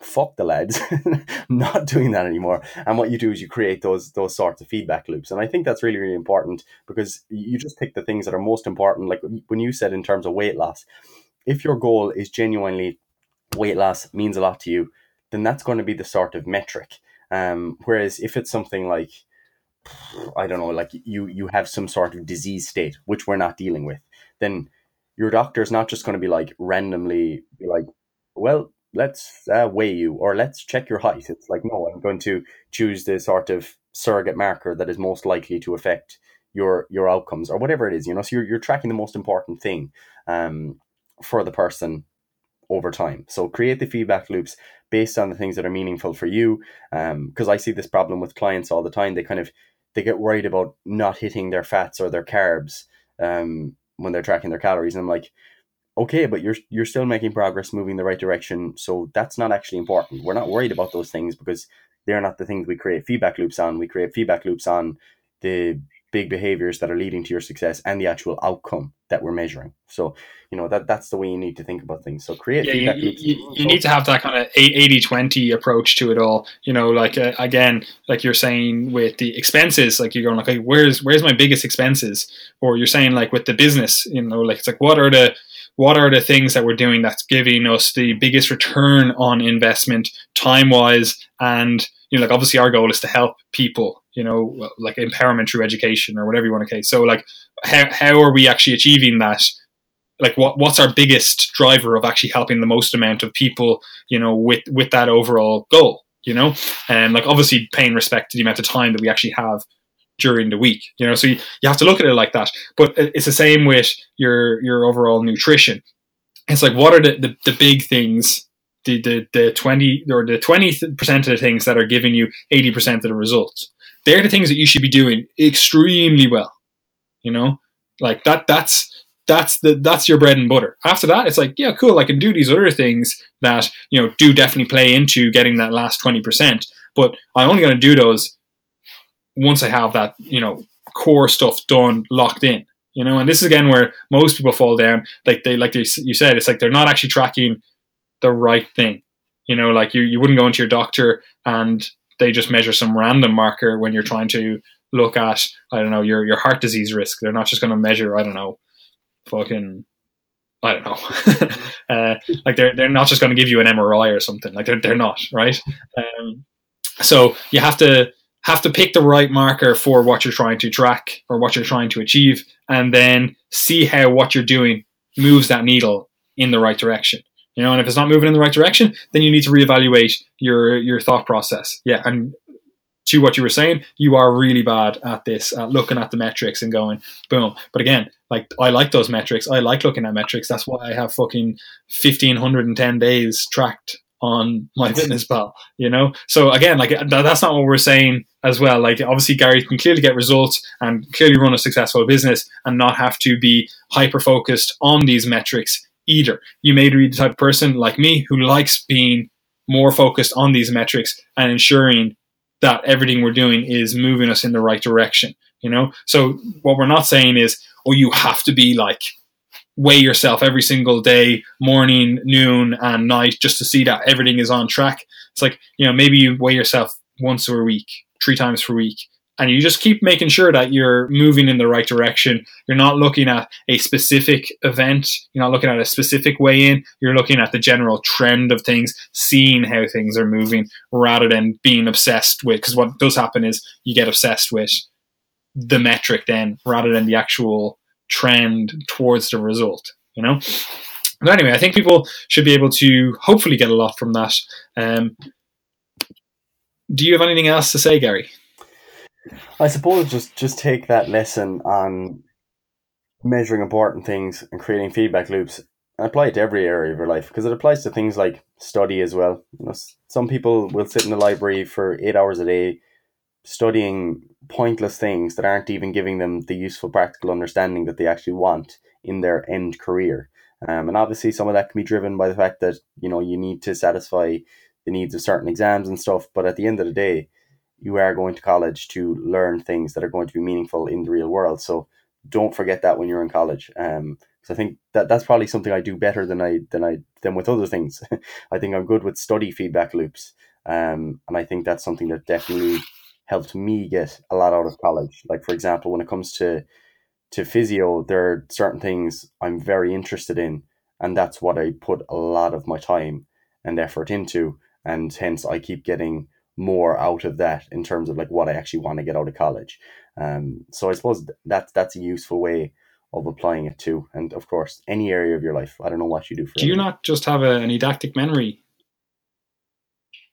fuck the lads. Not doing that anymore. And what you do is you create those those sorts of feedback loops. And i think that's really really important because you just pick the things that are most important. Like when you said in terms of weight loss if your goal is genuinely weight loss means a lot to you then that's going to be the sort of metric. Um, whereas if it's something like i don't know like you you have some sort of disease state which we're not dealing with then your doctor is not just going to be like randomly be like well let's uh, weigh you or let's check your height. It's like, no, I'm going to choose the sort of surrogate marker that is most likely to affect your your outcomes or whatever it is, you know. So you're, you're tracking the most important thing um, for the person over time. So create the feedback loops based on the things that are meaningful for you. Um, because um, I see this problem with clients all the time. They kind of they get worried about not hitting their fats or their carbs um, when they're tracking their calories. And I'm like, okay, but you're you're still making progress, moving the right direction. So that's not actually important. We're not worried about those things because they're not the things we create feedback loops on. We create feedback loops on the big behaviors that are leading to your success and the actual outcome that we're measuring. So, you know, that that's the way you need to think about things. So create yeah, feedback you, loops. You, you need to have that kind of 80-20 approach to it all. You know, like uh, again, like you're saying with the expenses, like you're going like, okay, where's where's my biggest expenses? Or you're saying like with the business, you know, like it's like what are the what are the things that we're doing that's giving us the biggest return on investment time wise and you know like obviously our goal is to help people you know like empowerment through education or whatever you want to say so like how, how are we actually achieving that? Like what what's our biggest driver of actually helping the most amount of people you know with with that overall goal you know? And like obviously paying respect to the amount of time that we actually have during the week. You know, so you, you have to look at it like that. But it's the same with your your overall nutrition. It's like what are the, the, the big things, the, the the twenty or the twenty percent of the things that are giving you eighty percent of the results. They're the things that you should be doing extremely well. You know, like that. That's that's the that's your bread and butter. After that, it's like, yeah, cool. I can do these other things that you know do definitely play into getting that last twenty percent. But I'm only going to do those once I have that, you know, core stuff done, locked in, you know, and this is again where most people fall down. Like they, like they, you said, it's like they're not actually tracking the right thing. You know, like you, you wouldn't go into your doctor and they just measure some random marker when you're trying to look at, I don't know, your, your heart disease risk. They're not just going to measure, I don't know, fucking I don't know. uh, like they're they're not just going to give you an MRI or something. Like they're they're not right. Um, so you have to have to pick the right marker for what you're trying to track or what you're trying to achieve, and then see how what you're doing moves that needle in the right direction. You know, and if it's not moving in the right direction, then you need to reevaluate your your thought process. Yeah, and to what you were saying, you are really bad at this, at looking at the metrics and going boom. But again, like I like those metrics. I like looking at metrics. That's why I have fucking fifteen hundred and ten days tracked on my fitness pal you know so again like that's not what we're saying as well. Like obviously gary can clearly get results and clearly run a successful business and not have to be hyper focused on these metrics either. You may be the type of person like me who likes being more focused on these metrics and ensuring that everything we're doing is moving us in the right direction you know? So what we're not saying is oh you have to be like weigh yourself every single day, morning, noon, and night, just to see that everything is on track. It's like, you know, maybe you weigh yourself once a week, three times per week, and you just keep making sure that you're moving in the right direction. You're not looking at a specific event, you're not looking at a specific weigh in, you're looking at the general trend of things, seeing how things are moving rather than being obsessed with. Because what does happen is you get obsessed with the metric then rather than the actual trend towards the result, you know? But anyway, I think people should be able to hopefully get a lot from that. Um, do you have anything else to say, Gary? I suppose just just take that lesson on measuring important things and creating feedback loops and apply it to every area of your life because it applies to things like study as well. You know, some people will sit in the library for eight hours a day studying pointless things that aren't even giving them the useful practical understanding that they actually want in their end career. Um, and obviously, some of that can be driven by the fact that you know you need to satisfy the needs of certain exams and stuff. But at the end of the day, you are going to college to learn things that are going to be meaningful in the real world. So don't forget that when you're in college. Um, I think that that's probably something I do better than I than I than with other things. I think I'm good with study feedback loops. Um, and I think that's something that definitely helped me get a lot out of college. Like for example, when it comes to to physio, there are certain things I'm very interested in, and that's what I put a lot of my time and effort into, and hence I keep getting more out of that in terms of like what I actually want to get out of college. Um, so I suppose that's that's a useful way of applying it to, and of course, any area of your life. I don't know what you do for. Do you not just have a, an eidetic memory?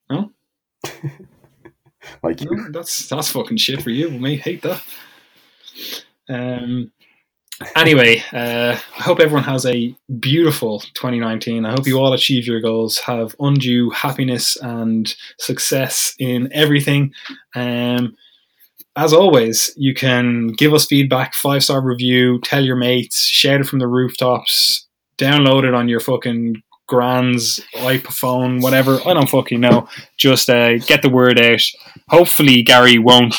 No. like. No, that's that's fucking shit for you. We may hate that. Um. Anyway, uh, I hope everyone has a beautiful 2019. I hope you all achieve your goals, have undue happiness and success in everything. Um, as always, you can give us feedback, five star review, tell your mates, shout it from the rooftops, download it on your fucking grand's iPhone, whatever. I don't fucking know. Just uh, get the word out. Hopefully, Gary won't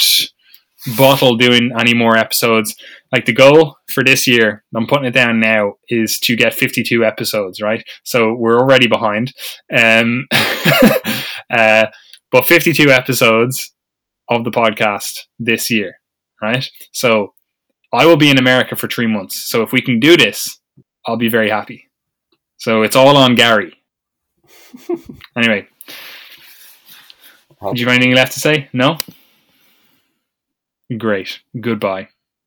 bottle doing any more episodes. Like the goal for this year, I'm putting it down now, is to get 52 episodes, right? So we're already behind. Um, uh, but 52 episodes of the podcast this year, right? So I will be in America for three months. So if we can do this, I'll be very happy. So it's all on Gary. anyway, do you have anything left to say? No? Great. Goodbye.